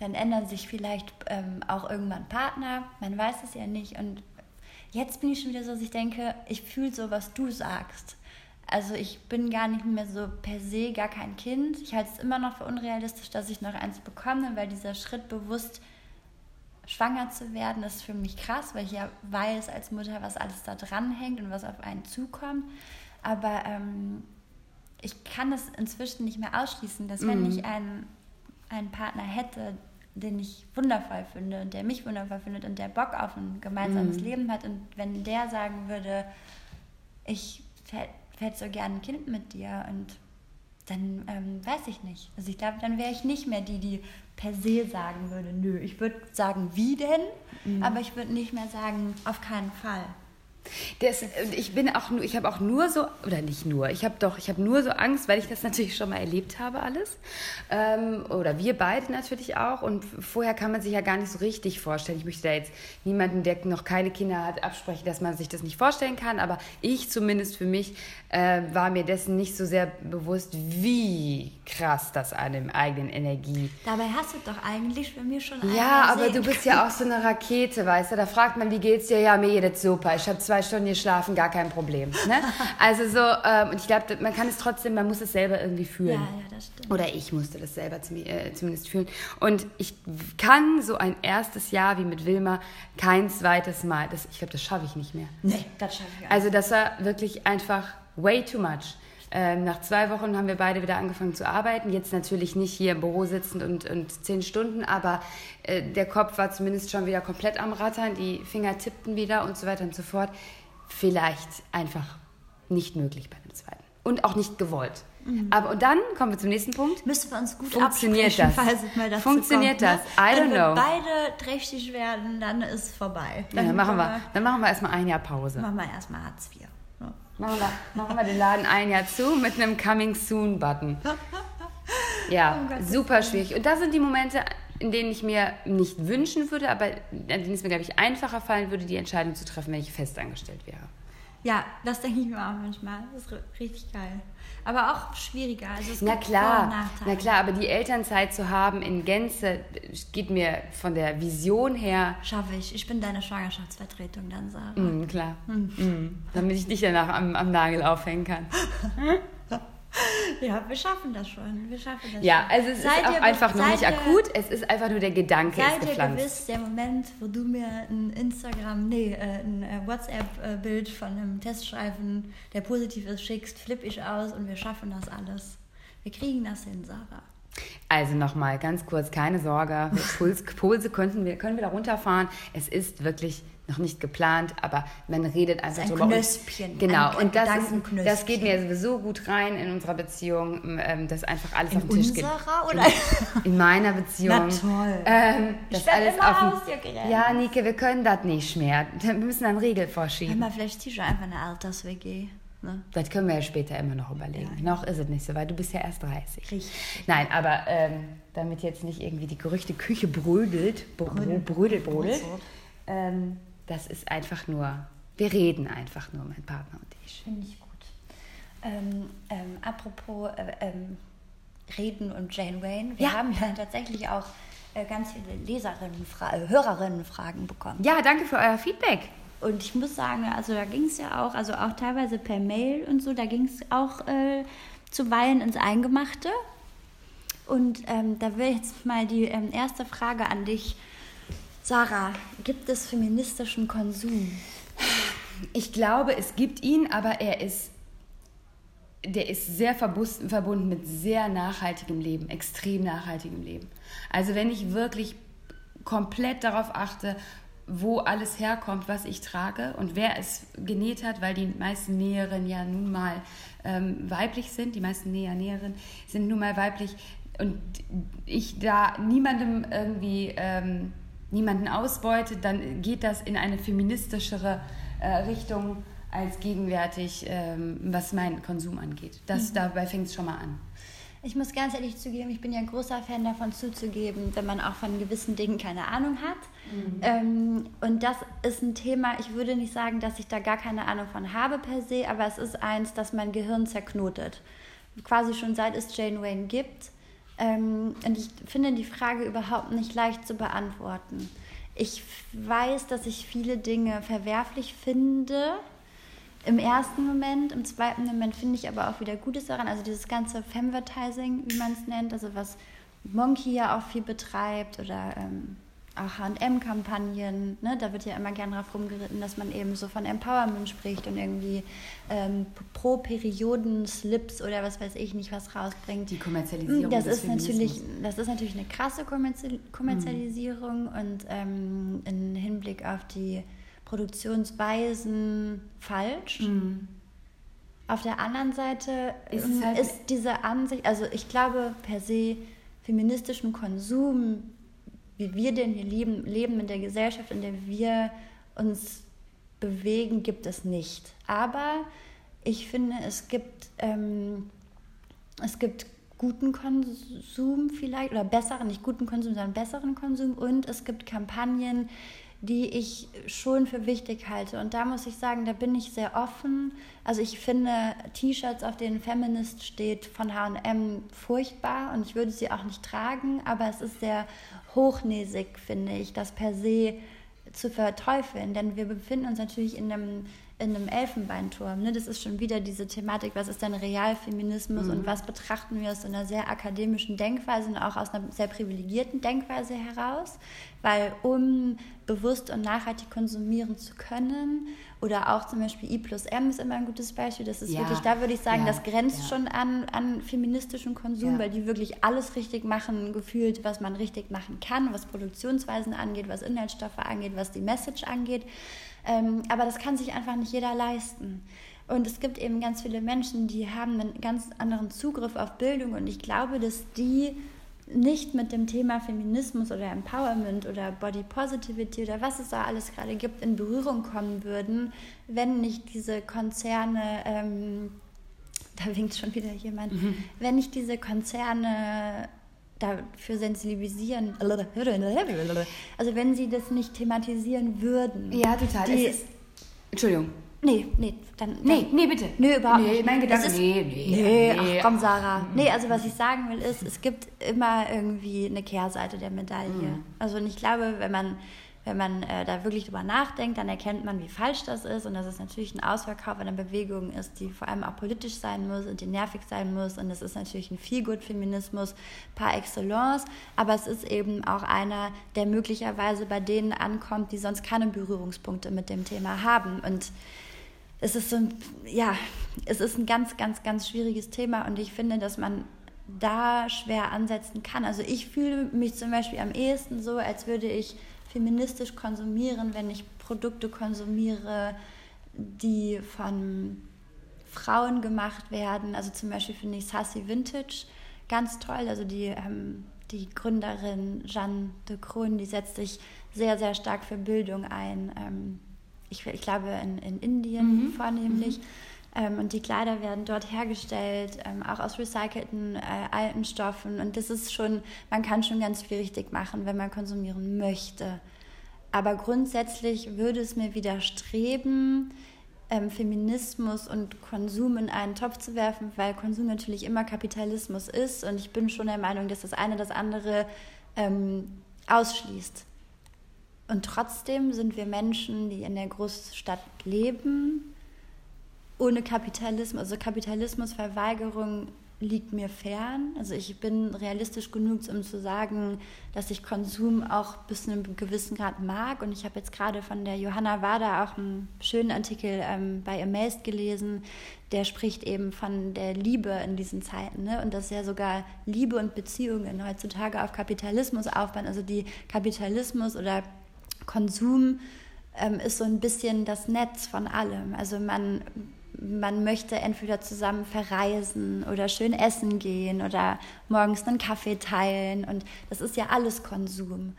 Dann ändern sich vielleicht ähm, auch irgendwann Partner, man weiß es ja nicht. Und jetzt bin ich schon wieder so, dass ich denke, ich fühle so, was du sagst. Also ich bin gar nicht mehr so per se gar kein Kind. Ich halte es immer noch für unrealistisch, dass ich noch eins bekomme, weil dieser Schritt bewusst schwanger zu werden, ist für mich krass, weil ich ja weiß als Mutter, was alles da dran hängt und was auf einen zukommt. Aber ähm, ich kann es inzwischen nicht mehr ausschließen, dass wenn mhm. ich einen, einen Partner hätte, den ich wundervoll finde und der mich wundervoll findet und der Bock auf ein gemeinsames mhm. Leben hat und wenn der sagen würde, ich hätte so gerne ein Kind mit dir und dann ähm, weiß ich nicht. Also ich glaube, dann wäre ich nicht mehr die, die per se sagen würde, nö. Ich würde sagen, wie denn? Mhm. Aber ich würde nicht mehr sagen, auf keinen Fall. Das, ich bin auch nur, ich habe auch nur so, oder nicht nur, ich habe doch, ich habe nur so Angst, weil ich das natürlich schon mal erlebt habe alles. Ähm, oder wir beide natürlich auch. Und vorher kann man sich ja gar nicht so richtig vorstellen. Ich möchte da jetzt niemanden, der noch keine Kinder hat, absprechen, dass man sich das nicht vorstellen kann. Aber ich zumindest für mich äh, war mir dessen nicht so sehr bewusst, wie krass das an dem eigenen Energie. Dabei hast du doch eigentlich bei mir schon Ja, aber du bist ja auch so eine Rakete, weißt du? Da fragt man, wie geht's dir? Ja, mir geht es super. Ich habe zwei Stunden geschlafen, gar kein Problem. Ne? *laughs* Also so, ähm, und ich glaube, man kann es trotzdem, man muss es selber irgendwie fühlen. Ja, ja, das stimmt. Oder ich musste das selber zum, äh, zumindest fühlen. Und ich kann so ein erstes Jahr wie mit Wilma kein zweites Mal, das, ich glaube, das schaffe ich nicht mehr. Nee, das schaffe ich auch. Also das war wirklich einfach way too much. Ähm, nach zwei Wochen haben wir beide wieder angefangen zu arbeiten. Jetzt natürlich nicht hier im Büro sitzend und, und zehn Stunden, aber äh, der Kopf war zumindest schon wieder komplett am Rattern, die Finger tippten wieder und so weiter und so fort. Vielleicht einfach nicht möglich bei dem zweiten. Und auch nicht gewollt. Mhm. Aber und dann kommen wir zum nächsten Punkt. Müssen wir uns gut Funktioniert das? falls es mal dazu Funktioniert kommt, ne? das? I don't Wenn wir know. beide trächtig werden, dann ist es vorbei. Ja, dann, machen können wir, dann machen wir erstmal ein Jahr Pause. Machen wir erstmal Hartz IV. Machen wir, machen wir den Laden ein Jahr zu mit einem Coming Soon Button. *laughs* Ja, Oh super schwierig. Und das sind die Momente, in denen ich mir nicht wünschen würde, aber an denen es mir, glaube ich, einfacher fallen würde, die Entscheidung zu treffen, wenn ich festangestellt wäre. Ja, das denke ich mir auch manchmal. Das ist ri- richtig geil. Aber auch schwieriger. Also es Na klar, na klar, aber die Elternzeit zu haben in Gänze geht mir von der Vision her. Schaffe ich. Ich bin deine Schwangerschaftsvertretung dann, Sarah. Mm, klar. Mm, damit ich dich danach am, am Nagel aufhängen kann. *laughs* Ja, wir schaffen das schon. Wir schaffen das Ja, schon. also es Seid ist auch ihr- einfach noch nicht ihr- akut, es ist einfach nur der Gedanke ist Seid ihr gepflanzt. gewiss, der Moment, wo du mir ein Instagram, nee, äh, ein äh, WhatsApp-Bild von einem Teststreifen, der positiv ist, schickst, flippe ich aus und wir schaffen das alles. Wir kriegen das hin, Sarah. Also nochmal ganz kurz, keine Sorge, Puls, Pulse könnten wir, können wir da runterfahren. Es ist wirklich noch nicht geplant, aber man redet einfach ein drüber. Und- Knöspchen, Genau, ein- und das, ist, das geht mir sowieso gut rein in unserer Beziehung, ähm, dass einfach alles In auf den Tisch geht. oder? *laughs* In meiner Beziehung. Na toll. Ähm, Ich das alles immer auf den-. Ja, Nike, wir können das nicht mehr. Wir müssen einen Riegel vorschieben. mal, vielleicht du einfach eine Alters-WG. Ne? Das können wir ja später immer noch überlegen. Noch ist es nicht so weit. Du bist ja erst 30. Richtig. Nein, aber ähm, damit jetzt nicht irgendwie die Gerüchteküche brödelt, br- brödelt, brodelt, ähm, das ist einfach nur, wir reden einfach nur, mein Partner und ich. Finde ich gut. Ähm, ähm, apropos äh, ähm, Reden und Jane Wayne, wir Ja. haben ja tatsächlich auch äh, ganz viele Leserinnen, äh, Hörerinnenfragen bekommen. Ja, danke für euer Feedback. Und ich muss sagen, also da ging es ja auch, also auch teilweise per Mail und so, da ging es auch äh, zuweilen ins Eingemachte. Und ähm, da will jetzt mal die ähm, erste Frage an dich. Sarah, gibt es feministischen Konsum? Ich glaube, es gibt ihn, aber er ist, der ist sehr verbunden mit sehr nachhaltigem Leben, extrem nachhaltigem Leben. Also wenn ich wirklich komplett darauf achte, wo alles herkommt, was ich trage und wer es genäht hat, weil die meisten Näherinnen ja nun mal ähm, weiblich sind, die meisten Näher, Näherinnen sind nun mal weiblich und ich da niemandem irgendwie ähm, niemanden ausbeute, dann geht das in eine feministischere äh, Richtung als gegenwärtig, ähm, was meinen Konsum angeht. Das, Dabei fängt es schon mal an. Ich muss ganz ehrlich zugeben, ich bin ja ein großer Fan davon zuzugeben, wenn man auch von gewissen Dingen keine Ahnung hat. Ähm, und das ist ein Thema, ich würde nicht sagen, dass ich da gar keine Ahnung von habe per se, aber es ist eins, das mein Gehirn zerknotet. Quasi schon seit es Jane Wayne gibt. Ähm, und ich finde die Frage überhaupt nicht leicht zu beantworten. Ich weiß, dass ich viele Dinge verwerflich finde, im ersten Moment, im zweiten Moment finde ich aber auch wieder Gutes daran. Also dieses ganze Femvertising, wie man es nennt, also was Monkey ja auch viel betreibt oder ähm, H&M-Kampagnen, ne? da wird ja immer gern drauf rumgeritten, dass man eben so von Empowerment spricht und irgendwie ähm, pro Perioden Slips oder was weiß ich nicht was rausbringt. Die Kommerzialisierung Das des ist natürlich, das ist natürlich eine krasse Kommerzi Kommerzialisierung und ähm, im Hinblick auf die Produktionsweisen falsch. Auf der anderen Seite Ist es halt- ist diese Ansicht, also ich glaube per se feministischen Konsum, wie wir den hier leben, leben in der Gesellschaft, in der wir uns bewegen, gibt es nicht. Aber ich finde, es gibt, ähm, es gibt guten Konsum vielleicht oder besseren, nicht guten Konsum, sondern besseren Konsum und es gibt Kampagnen, die ich schon für wichtig halte. Und da muss ich sagen, da bin ich sehr offen. Also ich finde T-Shirts, auf denen Feminist steht, von HM furchtbar und ich würde sie auch nicht tragen, aber es ist sehr hochnäsig, finde ich, das per se zu verteufeln. Denn wir befinden uns natürlich in einem in einem Elfenbeinturm. Ne? Das ist schon wieder diese Thematik, was ist denn Realfeminismus mhm. und was betrachten wir aus einer sehr akademischen Denkweise und auch aus einer sehr privilegierten Denkweise heraus. Weil um bewusst und nachhaltig konsumieren zu können oder auch zum Beispiel I plus M ist immer ein gutes Beispiel. Das ist ja. wirklich, da würde ich sagen, ja. das grenzt ja. schon an, an feministischen Konsum, weil die wirklich alles richtig machen, gefühlt, was man richtig machen kann, was Produktionsweisen angeht, was Inhaltsstoffe angeht, was die Message angeht. Ähm, aber das kann sich einfach nicht jeder leisten. Und es gibt eben ganz viele Menschen, die haben einen ganz anderen Zugriff auf Bildung. Und ich glaube, dass die nicht mit dem Thema Feminismus oder Empowerment oder Body Positivity oder was es da alles gerade gibt, in Berührung kommen würden, wenn nicht diese Konzerne, ähm, *laughs* da winkt schon wieder jemand, mhm. wenn nicht diese Konzerne dafür sensibilisieren. Also wenn sie das nicht thematisieren würden. Ja, total. Die, Entschuldigung. Nee, nee, dann, dann. Nee, nee, bitte. Nee, überhaupt nee, nicht. Mein Gedanke, ist, nee, nee, nee. Nee, ach komm, Sarah. Nee, also was ich sagen will ist, es gibt immer irgendwie eine Kehrseite der Medaille. Mhm. Also und ich glaube, wenn man wenn man äh, da wirklich drüber nachdenkt, dann erkennt man, wie falsch das ist und dass es natürlich ein Ausverkauf einer Bewegung ist, die vor allem auch politisch sein muss und die nervig sein muss. Und es ist natürlich ein Feelgood-Feminismus par excellence, aber es ist eben auch einer, der möglicherweise bei denen ankommt, die sonst keine Berührungspunkte mit dem Thema haben. Und es ist so ein, ja, es ist ein ganz, ganz, ganz schwieriges Thema und ich finde, dass man da schwer ansetzen kann. Also ich fühle mich zum Beispiel am ehesten so, als würde ich feministisch konsumieren, wenn ich Produkte konsumiere, die von Frauen gemacht werden. Also zum Beispiel finde ich Sassy Vintage ganz toll. Also die, ähm, die Gründerin Jeanne de Kroon, die setzt sich sehr, sehr stark für Bildung ein. Ähm, ich, ich, glaube in, in Indien mhm. vornehmlich. Mhm. Ähm, und die Kleider werden dort hergestellt, ähm, auch aus recycelten äh, alten Stoffen. Und das ist schon, man kann schon ganz viel richtig machen, wenn man konsumieren möchte. Aber grundsätzlich würde es mir widerstreben, ähm, Feminismus und Konsum in einen Topf zu werfen, weil Konsum natürlich immer Kapitalismus ist. Und ich bin schon der Meinung, dass das eine das andere ähm, ausschließt. Und trotzdem sind wir Menschen, die in der Großstadt leben ohne Kapitalismus, also Kapitalismusverweigerung liegt mir fern. Also ich bin realistisch genug, um zu sagen, dass ich Konsum auch bis zu einem gewissen Grad mag. Und ich habe jetzt gerade von der Johanna Wader auch einen schönen Artikel ähm, bei Amazed gelesen, der spricht eben von der Liebe in diesen Zeiten. Ne? Und dass ja sogar Liebe und Beziehungen heutzutage auf Kapitalismus aufbauen. Also die Kapitalismus oder Konsum ähm, ist so ein bisschen das Netz von allem. Also man man möchte entweder zusammen verreisen oder schön essen gehen oder morgens einen Kaffee teilen und das ist ja alles Konsum.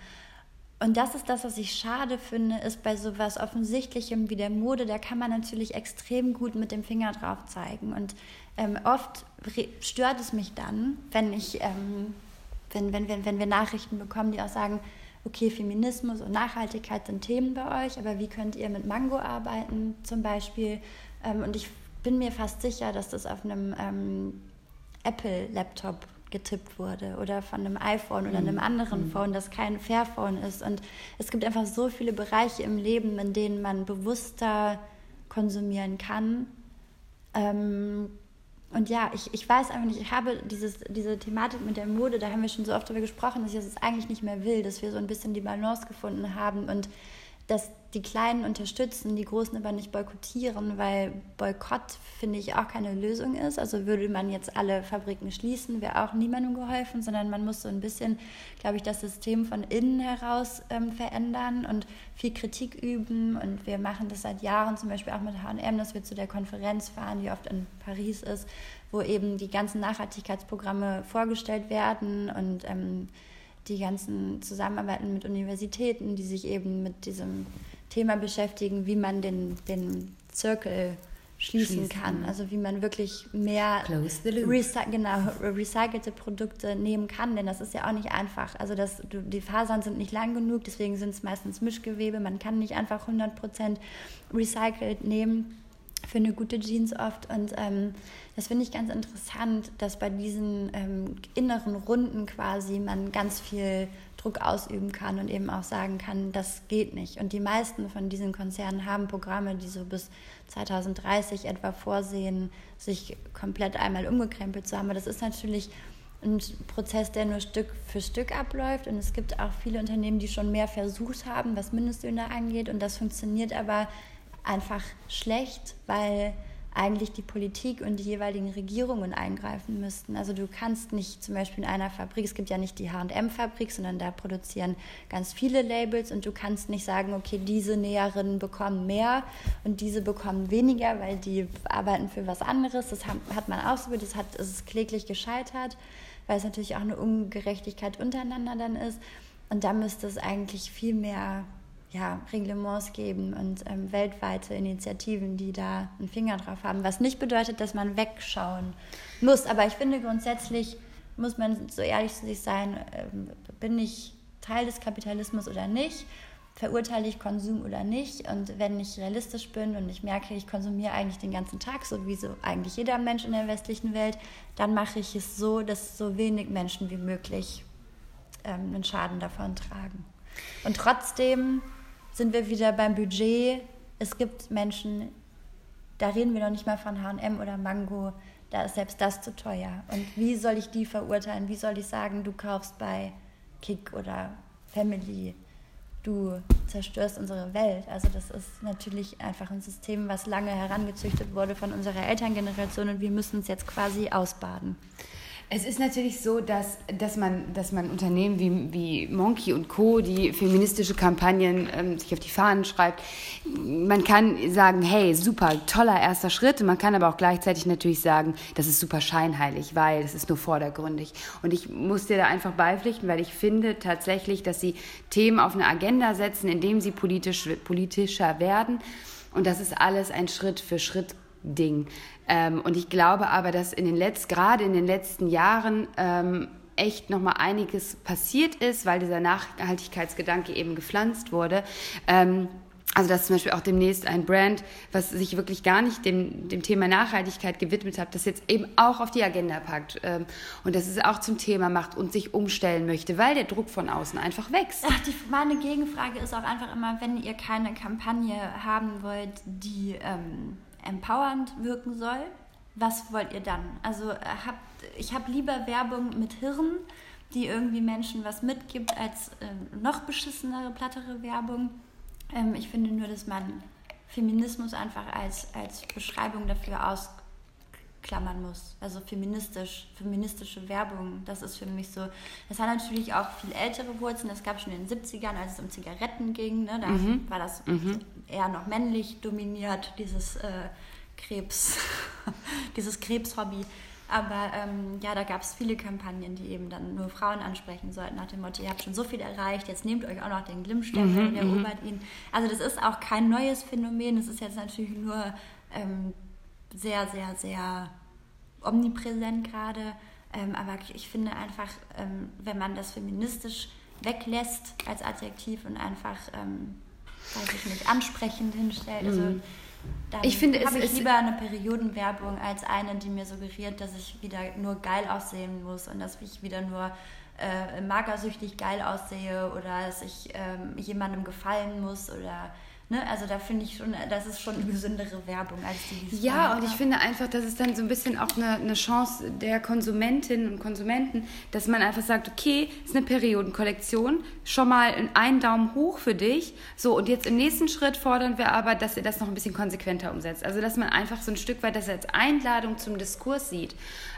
Und das ist das, was ich schade finde, ist bei sowas Offensichtlichem wie der Mode, da kann man natürlich extrem gut mit dem Finger drauf zeigen. Und ähm, oft stört es mich dann, wenn ich, ähm, wenn, wenn, wenn, wenn wir Nachrichten bekommen, die auch sagen, okay, Feminismus und Nachhaltigkeit sind Themen bei euch, aber wie könnt ihr mit Mango arbeiten zum Beispiel? Ähm, und ich bin mir fast sicher, dass das auf einem ähm, Apple-Laptop getippt wurde oder von einem iPhone oder einem mhm. anderen mhm. Phone, das kein Fairphone ist. Und es gibt einfach so viele Bereiche im Leben, in denen man bewusster konsumieren kann. Ähm, und ja, ich, ich weiß einfach nicht, ich habe dieses, diese Thematik mit der Mode, da haben wir schon so oft darüber gesprochen, dass ich das eigentlich nicht mehr will, dass wir so ein bisschen die Balance gefunden haben. Und dass die Kleinen unterstützen, die Großen aber nicht boykottieren, weil Boykott, finde ich, auch keine Lösung ist. Also würde man jetzt alle Fabriken schließen, wäre auch niemandem geholfen, sondern man muss so ein bisschen, glaube ich, das System von innen heraus ähm, verändern und viel Kritik üben. Und wir machen das seit Jahren, zum Beispiel auch mit HM, dass wir zu der Konferenz fahren, die oft in Paris ist, wo eben die ganzen Nachhaltigkeitsprogramme vorgestellt werden und ähm, die ganzen Zusammenarbeiten mit Universitäten, die sich eben mit diesem Thema beschäftigen, wie man den, den Zirkel schließen, schließen kann. Also wie man wirklich mehr recy genau, recycelte Produkte nehmen kann, denn das ist ja auch nicht einfach. Also das, die Fasern sind nicht lang genug, deswegen sind es meistens Mischgewebe. Man kann nicht einfach 100% recycelt nehmen für eine gute Jeans oft. Und ähm, das finde ich ganz interessant, dass bei diesen ähm, inneren Runden quasi man ganz viel Druck ausüben kann und eben auch sagen kann, das geht nicht. Und die meisten von diesen Konzernen haben Programme, die so bis 2030 etwa vorsehen, sich komplett einmal umgekrempelt zu haben. Aber das ist natürlich ein Prozess, der nur Stück für Stück abläuft. Und es gibt auch viele Unternehmen, die schon mehr versucht haben, was Mindestlöhne angeht. Und das funktioniert aber einfach schlecht, weil eigentlich die Politik und die jeweiligen Regierungen eingreifen müssten. Also du kannst nicht zum Beispiel in einer Fabrik, es gibt ja nicht die HM-Fabrik, sondern da produzieren ganz viele Labels und du kannst nicht sagen, okay, diese Näherinnen bekommen mehr und diese bekommen weniger, weil die arbeiten für was anderes. Das hat man ausprobiert, das hat, es ist kläglich gescheitert, weil es natürlich auch eine Ungerechtigkeit untereinander dann ist. Und da müsste es eigentlich viel mehr ja, Reglements geben und ähm, weltweite Initiativen, die da einen Finger drauf haben. Was nicht bedeutet, dass man wegschauen muss. Aber ich finde grundsätzlich muss man so ehrlich zu sich sein, ähm, bin ich Teil des Kapitalismus oder nicht? Verurteile ich Konsum oder nicht? Und wenn ich realistisch bin und ich merke, ich konsumiere eigentlich den ganzen Tag, so wie so eigentlich jeder Mensch in der westlichen Welt, dann mache ich es so, dass so wenig Menschen wie möglich ähm, einen Schaden davon tragen. Und trotzdem sind wir wieder beim Budget. Es gibt Menschen, da reden wir noch nicht mal von HM oder Mango, da ist selbst das zu teuer. Und wie soll ich die verurteilen? Wie soll ich sagen, du kaufst bei Kick oder Family, du zerstörst unsere Welt? Also das ist natürlich einfach ein System, was lange herangezüchtet wurde von unserer Elterngeneration und wir müssen es jetzt quasi ausbaden. Es ist natürlich so, dass, dass, man, dass man Unternehmen wie, wie Monkey und Co., die feministische Kampagnen ähm, sich auf die Fahnen schreibt, man kann sagen, hey, super, toller erster Schritt. Man kann aber auch gleichzeitig natürlich sagen, das ist super scheinheilig, weil das ist nur vordergründig. Und ich muss dir da einfach beipflichten, weil ich finde tatsächlich, dass sie Themen auf eine Agenda setzen, indem sie politisch, politischer werden. Und das ist alles ein Schritt für Schritt Ding. Ähm, und ich glaube aber, dass in den letzten, gerade in den letzten Jahren ähm, echt noch mal einiges passiert ist, weil dieser Nachhaltigkeitsgedanke eben gepflanzt wurde. Ähm, also dass zum Beispiel auch demnächst ein Brand, was sich wirklich gar nicht dem, dem Thema Nachhaltigkeit gewidmet hat, das jetzt eben auch auf die Agenda packt ähm, und das es auch zum Thema macht und sich umstellen möchte, weil der Druck von außen einfach wächst. Ach, die, meine Gegenfrage ist auch einfach immer, wenn ihr keine Kampagne haben wollt, die ähm, empowernd wirken soll, was wollt ihr dann? Also äh, habt, ich habe lieber Werbung mit Hirn, die irgendwie Menschen was mitgibt, als äh, noch beschissenere, plattere Werbung. Ähm, ich finde nur, dass man Feminismus einfach als, als Beschreibung dafür ausklammern muss. Also feministisch, feministische Werbung, das ist für mich so. Das hat natürlich auch viel ältere Wurzeln. Das gab schon in den 70ern, als es um Zigaretten ging. Ne? Da mhm. war das mhm. eher noch männlich dominiert, dieses äh, Krebs, *laughs* dieses Krebshobby. Aber ähm, ja, da gab es viele Kampagnen, die eben dann nur Frauen ansprechen sollten, nach dem Motto, ihr habt schon so viel erreicht, jetzt nehmt euch auch noch den Glimmstempel mhm, und erobert ihn. Also das ist auch kein neues Phänomen, es ist jetzt natürlich nur ähm, sehr, sehr, sehr omnipräsent gerade. Ähm, aber ich finde einfach, ähm, wenn man das feministisch weglässt als Adjektiv und einfach, ähm, weiß ich nicht, ansprechend hinstellt, also mhm dann ich finde, habe ich lieber eine Periodenwerbung als eine, die mir suggeriert, dass ich wieder nur geil aussehen muss und dass ich wieder nur äh, magersüchtig geil aussehe oder dass ich ähm, jemandem gefallen muss oder Ne? Also da finde ich schon, das ist schon eine gesündere Werbung als die. die ja, und ich finde einfach, das ist dann so ein bisschen auch eine, eine Chance der Konsumentinnen und Konsumenten, dass man einfach sagt, okay, ist eine Periodenkollektion, schon mal einen Daumen hoch für dich. So, und jetzt im nächsten Schritt fordern wir aber, dass ihr das noch ein bisschen konsequenter umsetzt. Also dass man einfach so ein Stück weit das als Einladung zum Diskurs sieht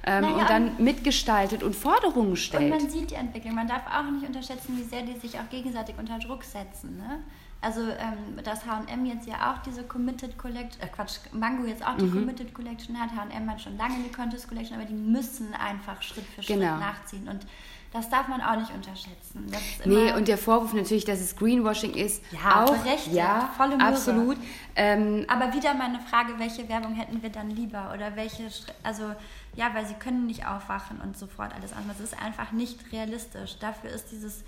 ähm, naja, und dann mitgestaltet und Forderungen stellt. Und man sieht die Entwicklung. Man darf auch nicht unterschätzen, wie sehr die sich auch gegenseitig unter Druck setzen. Ne? Also ähm, dass H&M jetzt ja auch diese Committed Collection, äh Quatsch, Mango jetzt auch die mhm. Committed Collection hat. H&M hat schon lange die Contest Collection, aber die müssen einfach Schritt für Schritt genau. nachziehen. Und Das darf man auch nicht unterschätzen. Nee, und der Vorwurf natürlich, dass es Greenwashing ist, Ja, auch berechtigt, ja, volle Möhre. absolut. Ähm, Aber wieder meine Frage, welche Werbung hätten wir dann lieber? Oder welche, also ja, weil sie können nicht aufwachen und sofort alles andere. Das ist einfach nicht realistisch. Dafür ist dieses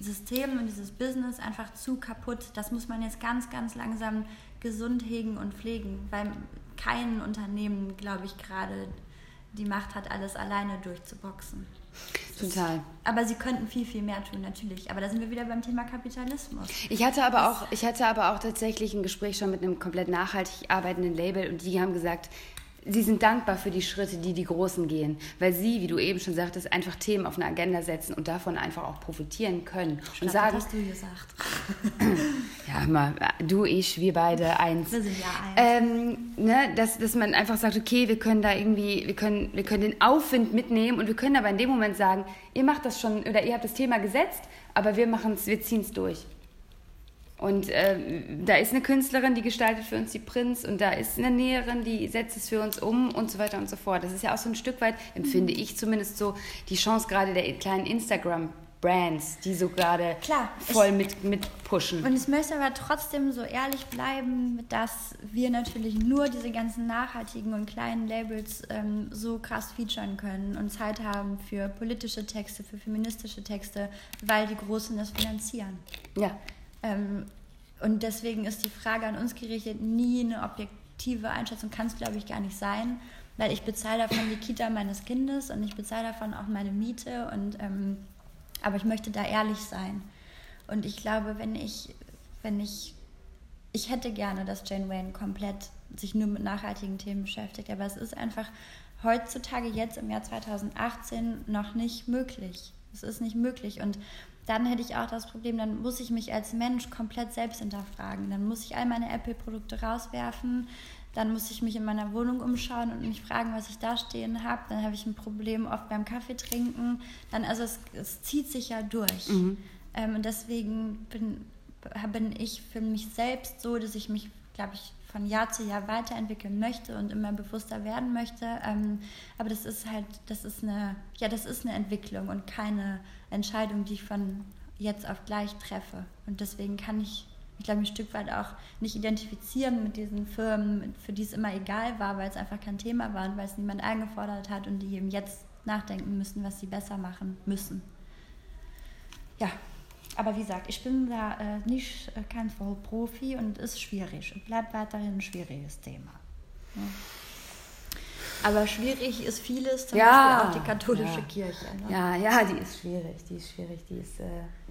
System und dieses Business einfach zu kaputt. Das muss man jetzt ganz, ganz langsam gesund hegen und pflegen, weil kein Unternehmen, glaube ich, gerade die Macht hat, alles alleine durchzuboxen. total. Aber sie könnten viel, viel mehr tun, natürlich. Aber da sind wir wieder beim Thema Kapitalismus. Ich hatte aber auch, ich hatte aber auch tatsächlich ein Gespräch schon mit einem komplett nachhaltig arbeitenden Label und die haben gesagt, sie sind dankbar für die Schritte, die die Großen gehen, weil sie, wie du eben schon sagtest, einfach Themen auf eine Agenda setzen und davon einfach auch profitieren können und Das sagen, hast du gesagt. *clears throat* ja, mal, du, ich, wir beide eins. Wir sind ja eins. Ähm, ne, dass, dass man einfach sagt, okay, wir können da irgendwie, wir können, wir können den Aufwind mitnehmen und wir können aber in dem Moment sagen, ihr macht das schon oder ihr habt das Thema gesetzt, aber wir machen es, wir ziehen es durch. Und ähm, da ist eine Künstlerin, die gestaltet für uns die Prinz und da ist eine Näherin, die setzt es für uns um und so weiter und so fort. Das ist ja auch so ein Stück weit, empfinde ich zumindest so, die Chance gerade der kleinen Instagram-Brands, die so gerade voll mit, mit pushen. Und ich möchte aber trotzdem so ehrlich bleiben, dass wir natürlich nur diese ganzen nachhaltigen und kleinen Labels ähm, so krass featuren können und Zeit haben für politische Texte, für feministische Texte, weil die Großen das finanzieren. Ja. Ähm, und deswegen ist die Frage an uns gerichtet nie eine objektive Einschätzung, kann es glaube ich gar nicht sein, weil ich bezahle davon die Kita meines Kindes und ich bezahle davon auch meine Miete und ähm, aber ich möchte da ehrlich sein. Und ich glaube, wenn ich, wenn ich, ich hätte gerne, dass Jane Wayne komplett sich nur mit nachhaltigen Themen beschäftigt, aber es ist einfach heutzutage jetzt im Jahr 2018 noch nicht möglich. Es ist nicht möglich und dann hätte ich auch das Problem, dann muss ich mich als Mensch komplett selbst hinterfragen. Dann muss ich all meine Apple-Produkte rauswerfen. Dann muss ich mich in meiner Wohnung umschauen und mich fragen, was ich da stehen habe. Dann habe ich ein Problem oft beim Kaffee trinken. Dann, also es, es zieht sich ja durch. Ähm, und deswegen bin, bin ich für mich selbst so, dass ich mich, glaube ich, von Jahr zu Jahr weiterentwickeln möchte und immer bewusster werden möchte. Ähm, aber das ist halt, das ist eine, ja, das ist eine Entwicklung und keine Entscheidung, die ich von jetzt auf gleich treffe. Und deswegen kann ich, ich glaube, ein Stück weit auch nicht identifizieren mit diesen Firmen, für die es immer egal war, weil es einfach kein Thema war und weil es niemand eingefordert hat und die eben jetzt nachdenken müssen, was sie besser machen müssen. Ja, aber wie gesagt, ich bin da äh, nicht äh, kein Vollprofi und ist schwierig und bleibt weiterhin ein schwieriges Thema. Ja. Aber schwierig ist vieles, zum Ja, Beispiel auch die katholische ja. Kirche. Ne? Ja, ja, die ist schwierig, die ist schwierig, die ist, äh,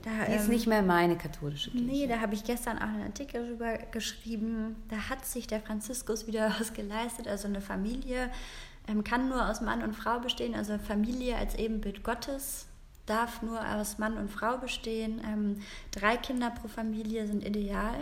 Da, die ist ähm, nicht mehr meine katholische Kirche. Nee, da habe ich gestern auch einen Artikel drüber geschrieben. Da hat sich der Franziskus wieder *laughs* was geleistet. Also eine Familie ähm, kann nur aus Mann und Frau bestehen. Also Familie als Ebenbild Gottes darf nur aus Mann und Frau bestehen. Ähm, drei Kinder pro Familie sind ideal.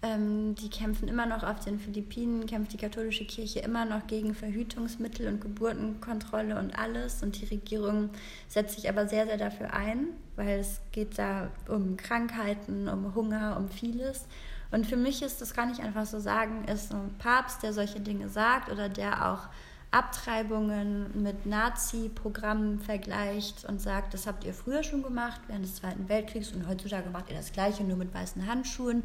Ähm, die kämpfen immer noch auf den Philippinen, kämpft die katholische Kirche immer noch gegen Verhütungsmittel und Geburtenkontrolle und alles. Und die Regierung setzt sich aber sehr, sehr dafür ein, weil es geht da um Krankheiten, um Hunger, um vieles. Und für mich ist das, kann ich einfach so sagen, ist ein Papst, der solche Dinge sagt oder der auch Abtreibungen mit Nazi-Programmen vergleicht und sagt, das habt ihr früher schon gemacht, während des Zweiten Weltkriegs und heutzutage macht ihr das Gleiche, nur mit weißen Handschuhen.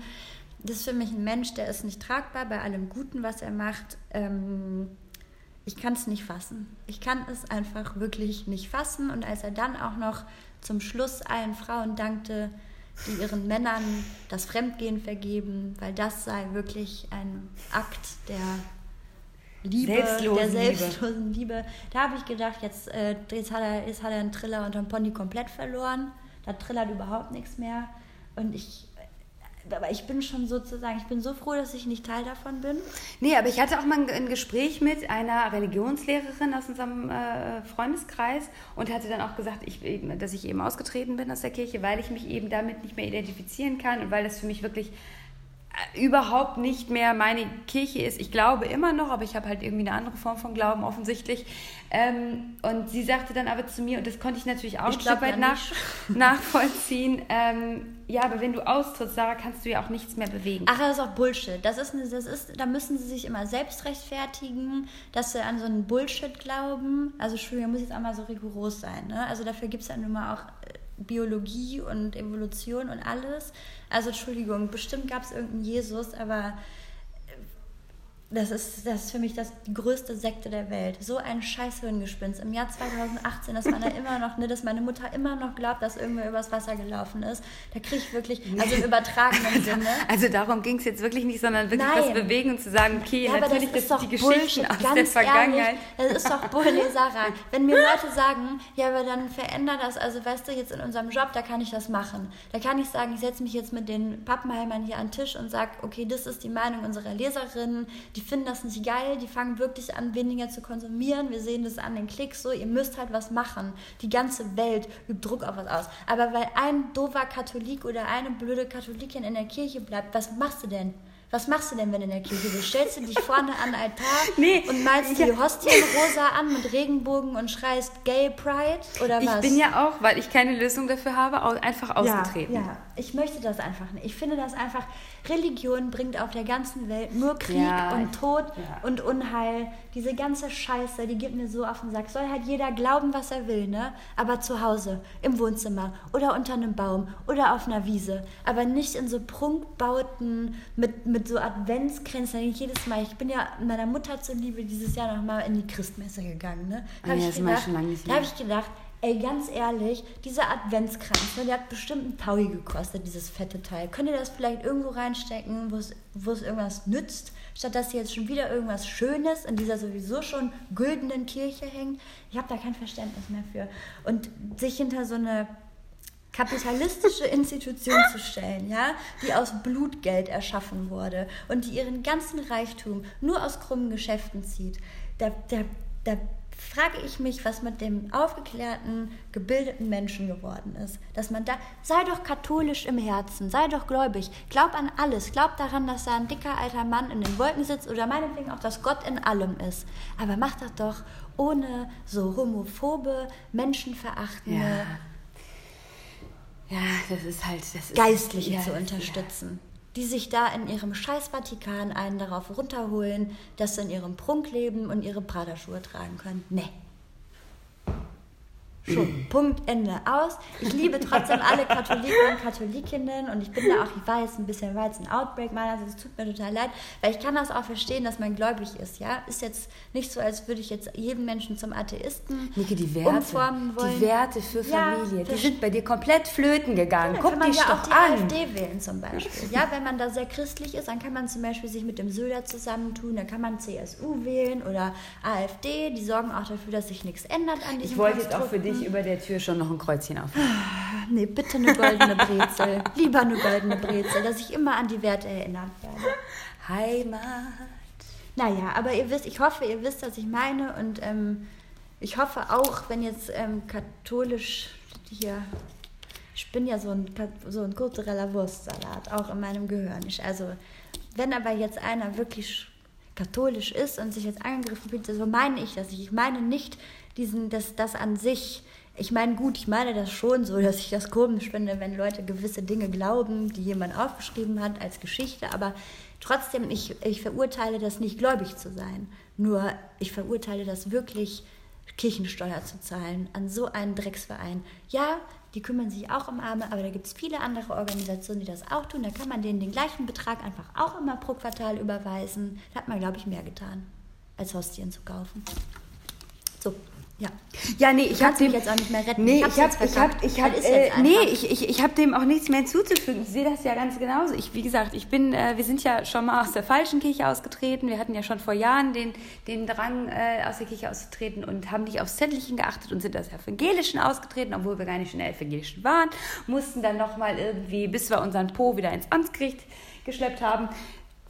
Das ist für mich ein Mensch, der ist nicht tragbar bei allem Guten, was er macht. Ähm, ich kann es nicht fassen. Ich kann es einfach wirklich nicht fassen. Und als er dann auch noch zum Schluss allen Frauen dankte, die ihren Männern das Fremdgehen vergeben, weil das sei wirklich ein Akt der Liebe, Selbstlosen der Liebe. selbstlosen Liebe. Da habe ich gedacht, jetzt, äh, jetzt, hat er, jetzt hat er einen Triller und einen Pony komplett verloren. Da trillert überhaupt nichts mehr. Und ich, aber ich bin schon sozusagen, ich bin so froh, dass ich nicht Teil davon bin. Nee, aber ich hatte auch mal ein, Gespräch mit einer Religionslehrerin aus unserem äh, Freundeskreis und hatte dann auch gesagt, ich, dass ich eben ausgetreten bin aus der Kirche, weil ich mich eben damit nicht mehr identifizieren kann und weil das für mich wirklich überhaupt nicht mehr meine Kirche ist. Ich glaube immer noch, aber ich habe halt irgendwie eine andere Form von Glauben offensichtlich. Ähm, und sie sagte dann aber zu mir, und das konnte ich natürlich auch ich ein Stück weit nach, *laughs* nachvollziehen, ähm, ja, aber wenn du austrittst, Sarah, kannst du ja auch nichts mehr bewegen. Ach, das ist auch Bullshit. Das ist, eine, das ist, da müssen sie sich immer selbst rechtfertigen, dass sie an so einen Bullshit glauben. Also Entschuldigung, muss jetzt auch mal so rigoros sein. Ne? Also dafür gibt es ja nun mal auch Biologie und Evolution und alles. Also Entschuldigung, bestimmt gab es irgendeinen Jesus, aber das ist, das ist für mich das, die größte Sekte der Welt. So ein scheiß Hirngespinst. Im Jahr 2018, dass man da immer noch, ne, dass meine Mutter immer noch glaubt, dass irgendwer übers Wasser gelaufen ist. Da kriege ich wirklich, also im *laughs* übertragenen Sinne. Also darum ging es jetzt wirklich nicht, sondern wirklich Nein. was bewegen und zu sagen, okay, ja, natürlich das, ist das die Geschichten aus der Vergangenheit. Ehrlich, das ist doch Bullleserei. Wenn mir Leute sagen, ja, aber dann veränder das, also weißt du, jetzt in unserem Job, da kann ich das machen. Da kann ich sagen, ich setze mich jetzt mit den Pappenheimern hier an den Tisch und sage, okay, das ist die Meinung unserer Leserinnen, die finden das nicht geil, die fangen wirklich an, weniger zu konsumieren. Wir sehen das an den Klicks so, ihr müsst halt was machen. Die ganze Welt übt Druck auf was aus. Aber weil ein doofer Katholik oder eine blöde Katholikin in der Kirche bleibt, was machst du denn? Was machst du denn, wenn du in der Kirche bist? Stellst du dich vorne an den Altar *laughs* nee, und malst die Hostien rosa an mit Regenbogen und schreist Gay Pride oder was? Ich bin ja auch, weil ich keine Lösung dafür habe, einfach ausgetreten. Ja, ja. ich möchte das einfach nicht. Ich finde das einfach, Religion bringt auf der ganzen Welt nur Krieg ja, und Tod ja. und Unheil. Diese ganze Scheiße, die geht mir so auf den Sack. Soll halt jeder glauben, was er will, ne? Aber zu Hause, im Wohnzimmer oder unter einem Baum oder auf einer Wiese. Aber nicht in so Prunkbauten mit, mit so Adventskränzen. Jedes Mal, ich bin ja meiner Mutter zuliebe dieses Jahr nochmal in die Christmesse gegangen, ne? Hab ja, ich gedacht, da habe ich gedacht, Ey, ganz ehrlich, dieser Adventskranz, ne, der hat bestimmt einen Taui gekostet, dieses fette Teil. Könnt ihr das vielleicht irgendwo reinstecken, wo es irgendwas nützt, statt dass hier jetzt schon wieder irgendwas Schönes in dieser sowieso schon güldenen Kirche hängt? Ich habe da kein Verständnis mehr für. Und sich hinter so eine kapitalistische Institution zu stellen, ja, die aus Blutgeld erschaffen wurde und die ihren ganzen Reichtum nur aus krummen Geschäften zieht, da, da, da frage ich mich, was mit dem aufgeklärten, gebildeten Menschen geworden ist. Dass man da, sei doch katholisch im Herzen, sei doch gläubig, glaub an alles, glaub daran, dass da ein dicker alter Mann in den Wolken sitzt oder meinetwegen auch, dass Gott in allem ist. Aber mach das doch ohne so homophobe, menschenverachtende. Ja. Ja, das ist halt. Das ist, Geistliche ja, zu unterstützen. Ja die sich da in ihrem scheiß Vatikan einen darauf runterholen, dass sie in ihrem Prunk leben und ihre Praderschuhe tragen können. Nee. Schon. *laughs* Punkt, Ende, aus. Ich liebe trotzdem alle Katholiken und Katholikinnen und ich bin da auch, ich weiß, ein bisschen war jetzt ein Outbreak meinerseits, es tut mir total leid, weil ich kann das auch verstehen, dass man gläubig ist, ja. Ist jetzt nicht so, als würde ich jetzt jeden Menschen zum Atheisten Nike, die Werte, umformen wollen. Die Werte für Familie, ja, die sind bei dir komplett flöten gegangen. Ja, Guck dich ja doch an. Kann man ja AfD wählen zum Beispiel. Ja, wenn man da sehr christlich ist, dann kann man zum Beispiel sich mit dem Söder zusammentun, dann kann man CSU wählen oder AfD, die sorgen auch dafür, dass sich nichts ändert an diesem Ich wollte jetzt auch für dich dich über der Tür schon noch ein Kreuzchen auf. Nee, bitte eine goldene Brezel. *laughs* Lieber eine goldene Brezel, dass ich immer an die Werte erinnert werde. Heimat. Naja, aber ihr wisst, ich hoffe, ihr wisst, was ich meine. Und ähm, ich hoffe auch, wenn jetzt ähm, katholisch hier. Ich bin ja so ein, so ein kultureller Wurstsalat, auch in meinem Gehirn. Ich, also, wenn aber jetzt einer wirklich katholisch ist und sich jetzt angegriffen fühlt, so meine ich das nicht. Ich meine nicht diesen, das, das an sich ich meine, gut, ich meine das schon so, dass ich das komisch finde, wenn Leute gewisse Dinge glauben, die jemand aufgeschrieben hat als Geschichte, aber trotzdem, ich, ich verurteile das nicht, gläubig zu sein. Nur, ich verurteile das wirklich, Kirchensteuer zu zahlen an so einen Drecksverein. Ja, die kümmern sich auch um Arme, aber da gibt es viele andere Organisationen, die das auch tun. Da kann man denen den gleichen Betrag einfach auch immer pro Quartal überweisen. Da hat man, glaube ich, mehr getan, als Hostien zu kaufen. So, ja. Ja, nee, ich habe dem jetzt auch nicht mehr retten. Nee, ich habe ich hab, ich hab, äh, nee, ich, ich, ich habe dem auch nichts mehr hinzuzufügen. Ich sehe das ja ganz genauso. Ich, wie gesagt, ich bin, äh, wir sind ja schon mal aus der falschen Kirche ausgetreten. Wir hatten ja schon vor Jahren den, den Drang, äh, aus der Kirche auszutreten und haben nicht aufs Zettelchen geachtet und sind aus der Evangelischen ausgetreten, obwohl wir gar nicht in der Evangelischen waren. Mussten dann nochmal irgendwie, bis wir unseren Po wieder ins Amtsgericht geschleppt haben,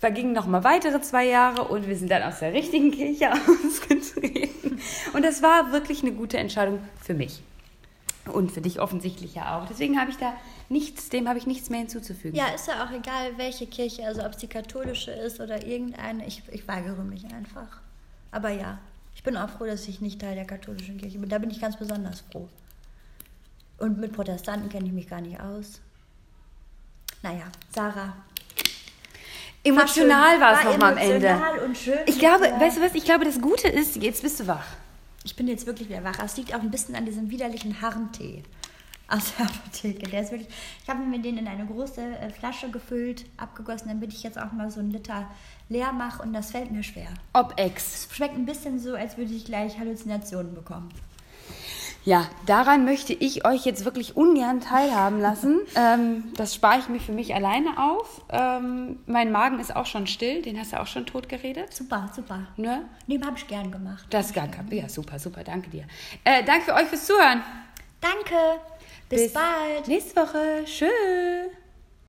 vergingen noch mal weitere zwei Jahre und wir sind dann aus der richtigen Kirche *laughs* ausgetreten. Und das war wirklich eine gute Entscheidung für mich. Und für dich offensichtlich ja auch. Deswegen habe ich da nichts, dem habe ich nichts mehr hinzuzufügen. Ja, ist ja auch egal, welche Kirche, also ob es die katholische ist oder irgendeine. Ich, ich weigere mich einfach. Aber ja, ich bin auch froh, dass ich nicht Teil der katholischen Kirche bin. Da bin ich ganz besonders froh. Und mit Protestanten kenne ich mich gar nicht aus. Naja, Sarah. Emotional war es nochmal am Ende. emotional und schön Ich glaube, dir. weißt du was, ich glaube, das Gute ist, jetzt bist du wach. Ich bin jetzt wirklich wieder wach. Es liegt auch ein bisschen an diesem widerlichen Harntee aus der *laughs* Apotheke. Der ist wirklich. Ich habe mir den in eine große äh, Flasche gefüllt, abgegossen, damit ich jetzt auch mal so einen Liter leer mache und das fällt mir schwer. Ob ex. Es schmeckt ein bisschen so, als würde ich gleich Halluzinationen bekommen. Ja, daran möchte ich euch jetzt wirklich ungern teilhaben lassen. *laughs* ähm, das spare ich mir für mich alleine auf. Ähm, mein Magen ist auch schon still, den hast du auch schon tot geredet. Super, super. Ne? Nee, habe ich gern gemacht. Das ist gar kein. Ja, super, super, danke dir. Äh, danke für euch fürs Zuhören. Danke. Bis, bald. Nächste Woche. Tschüss.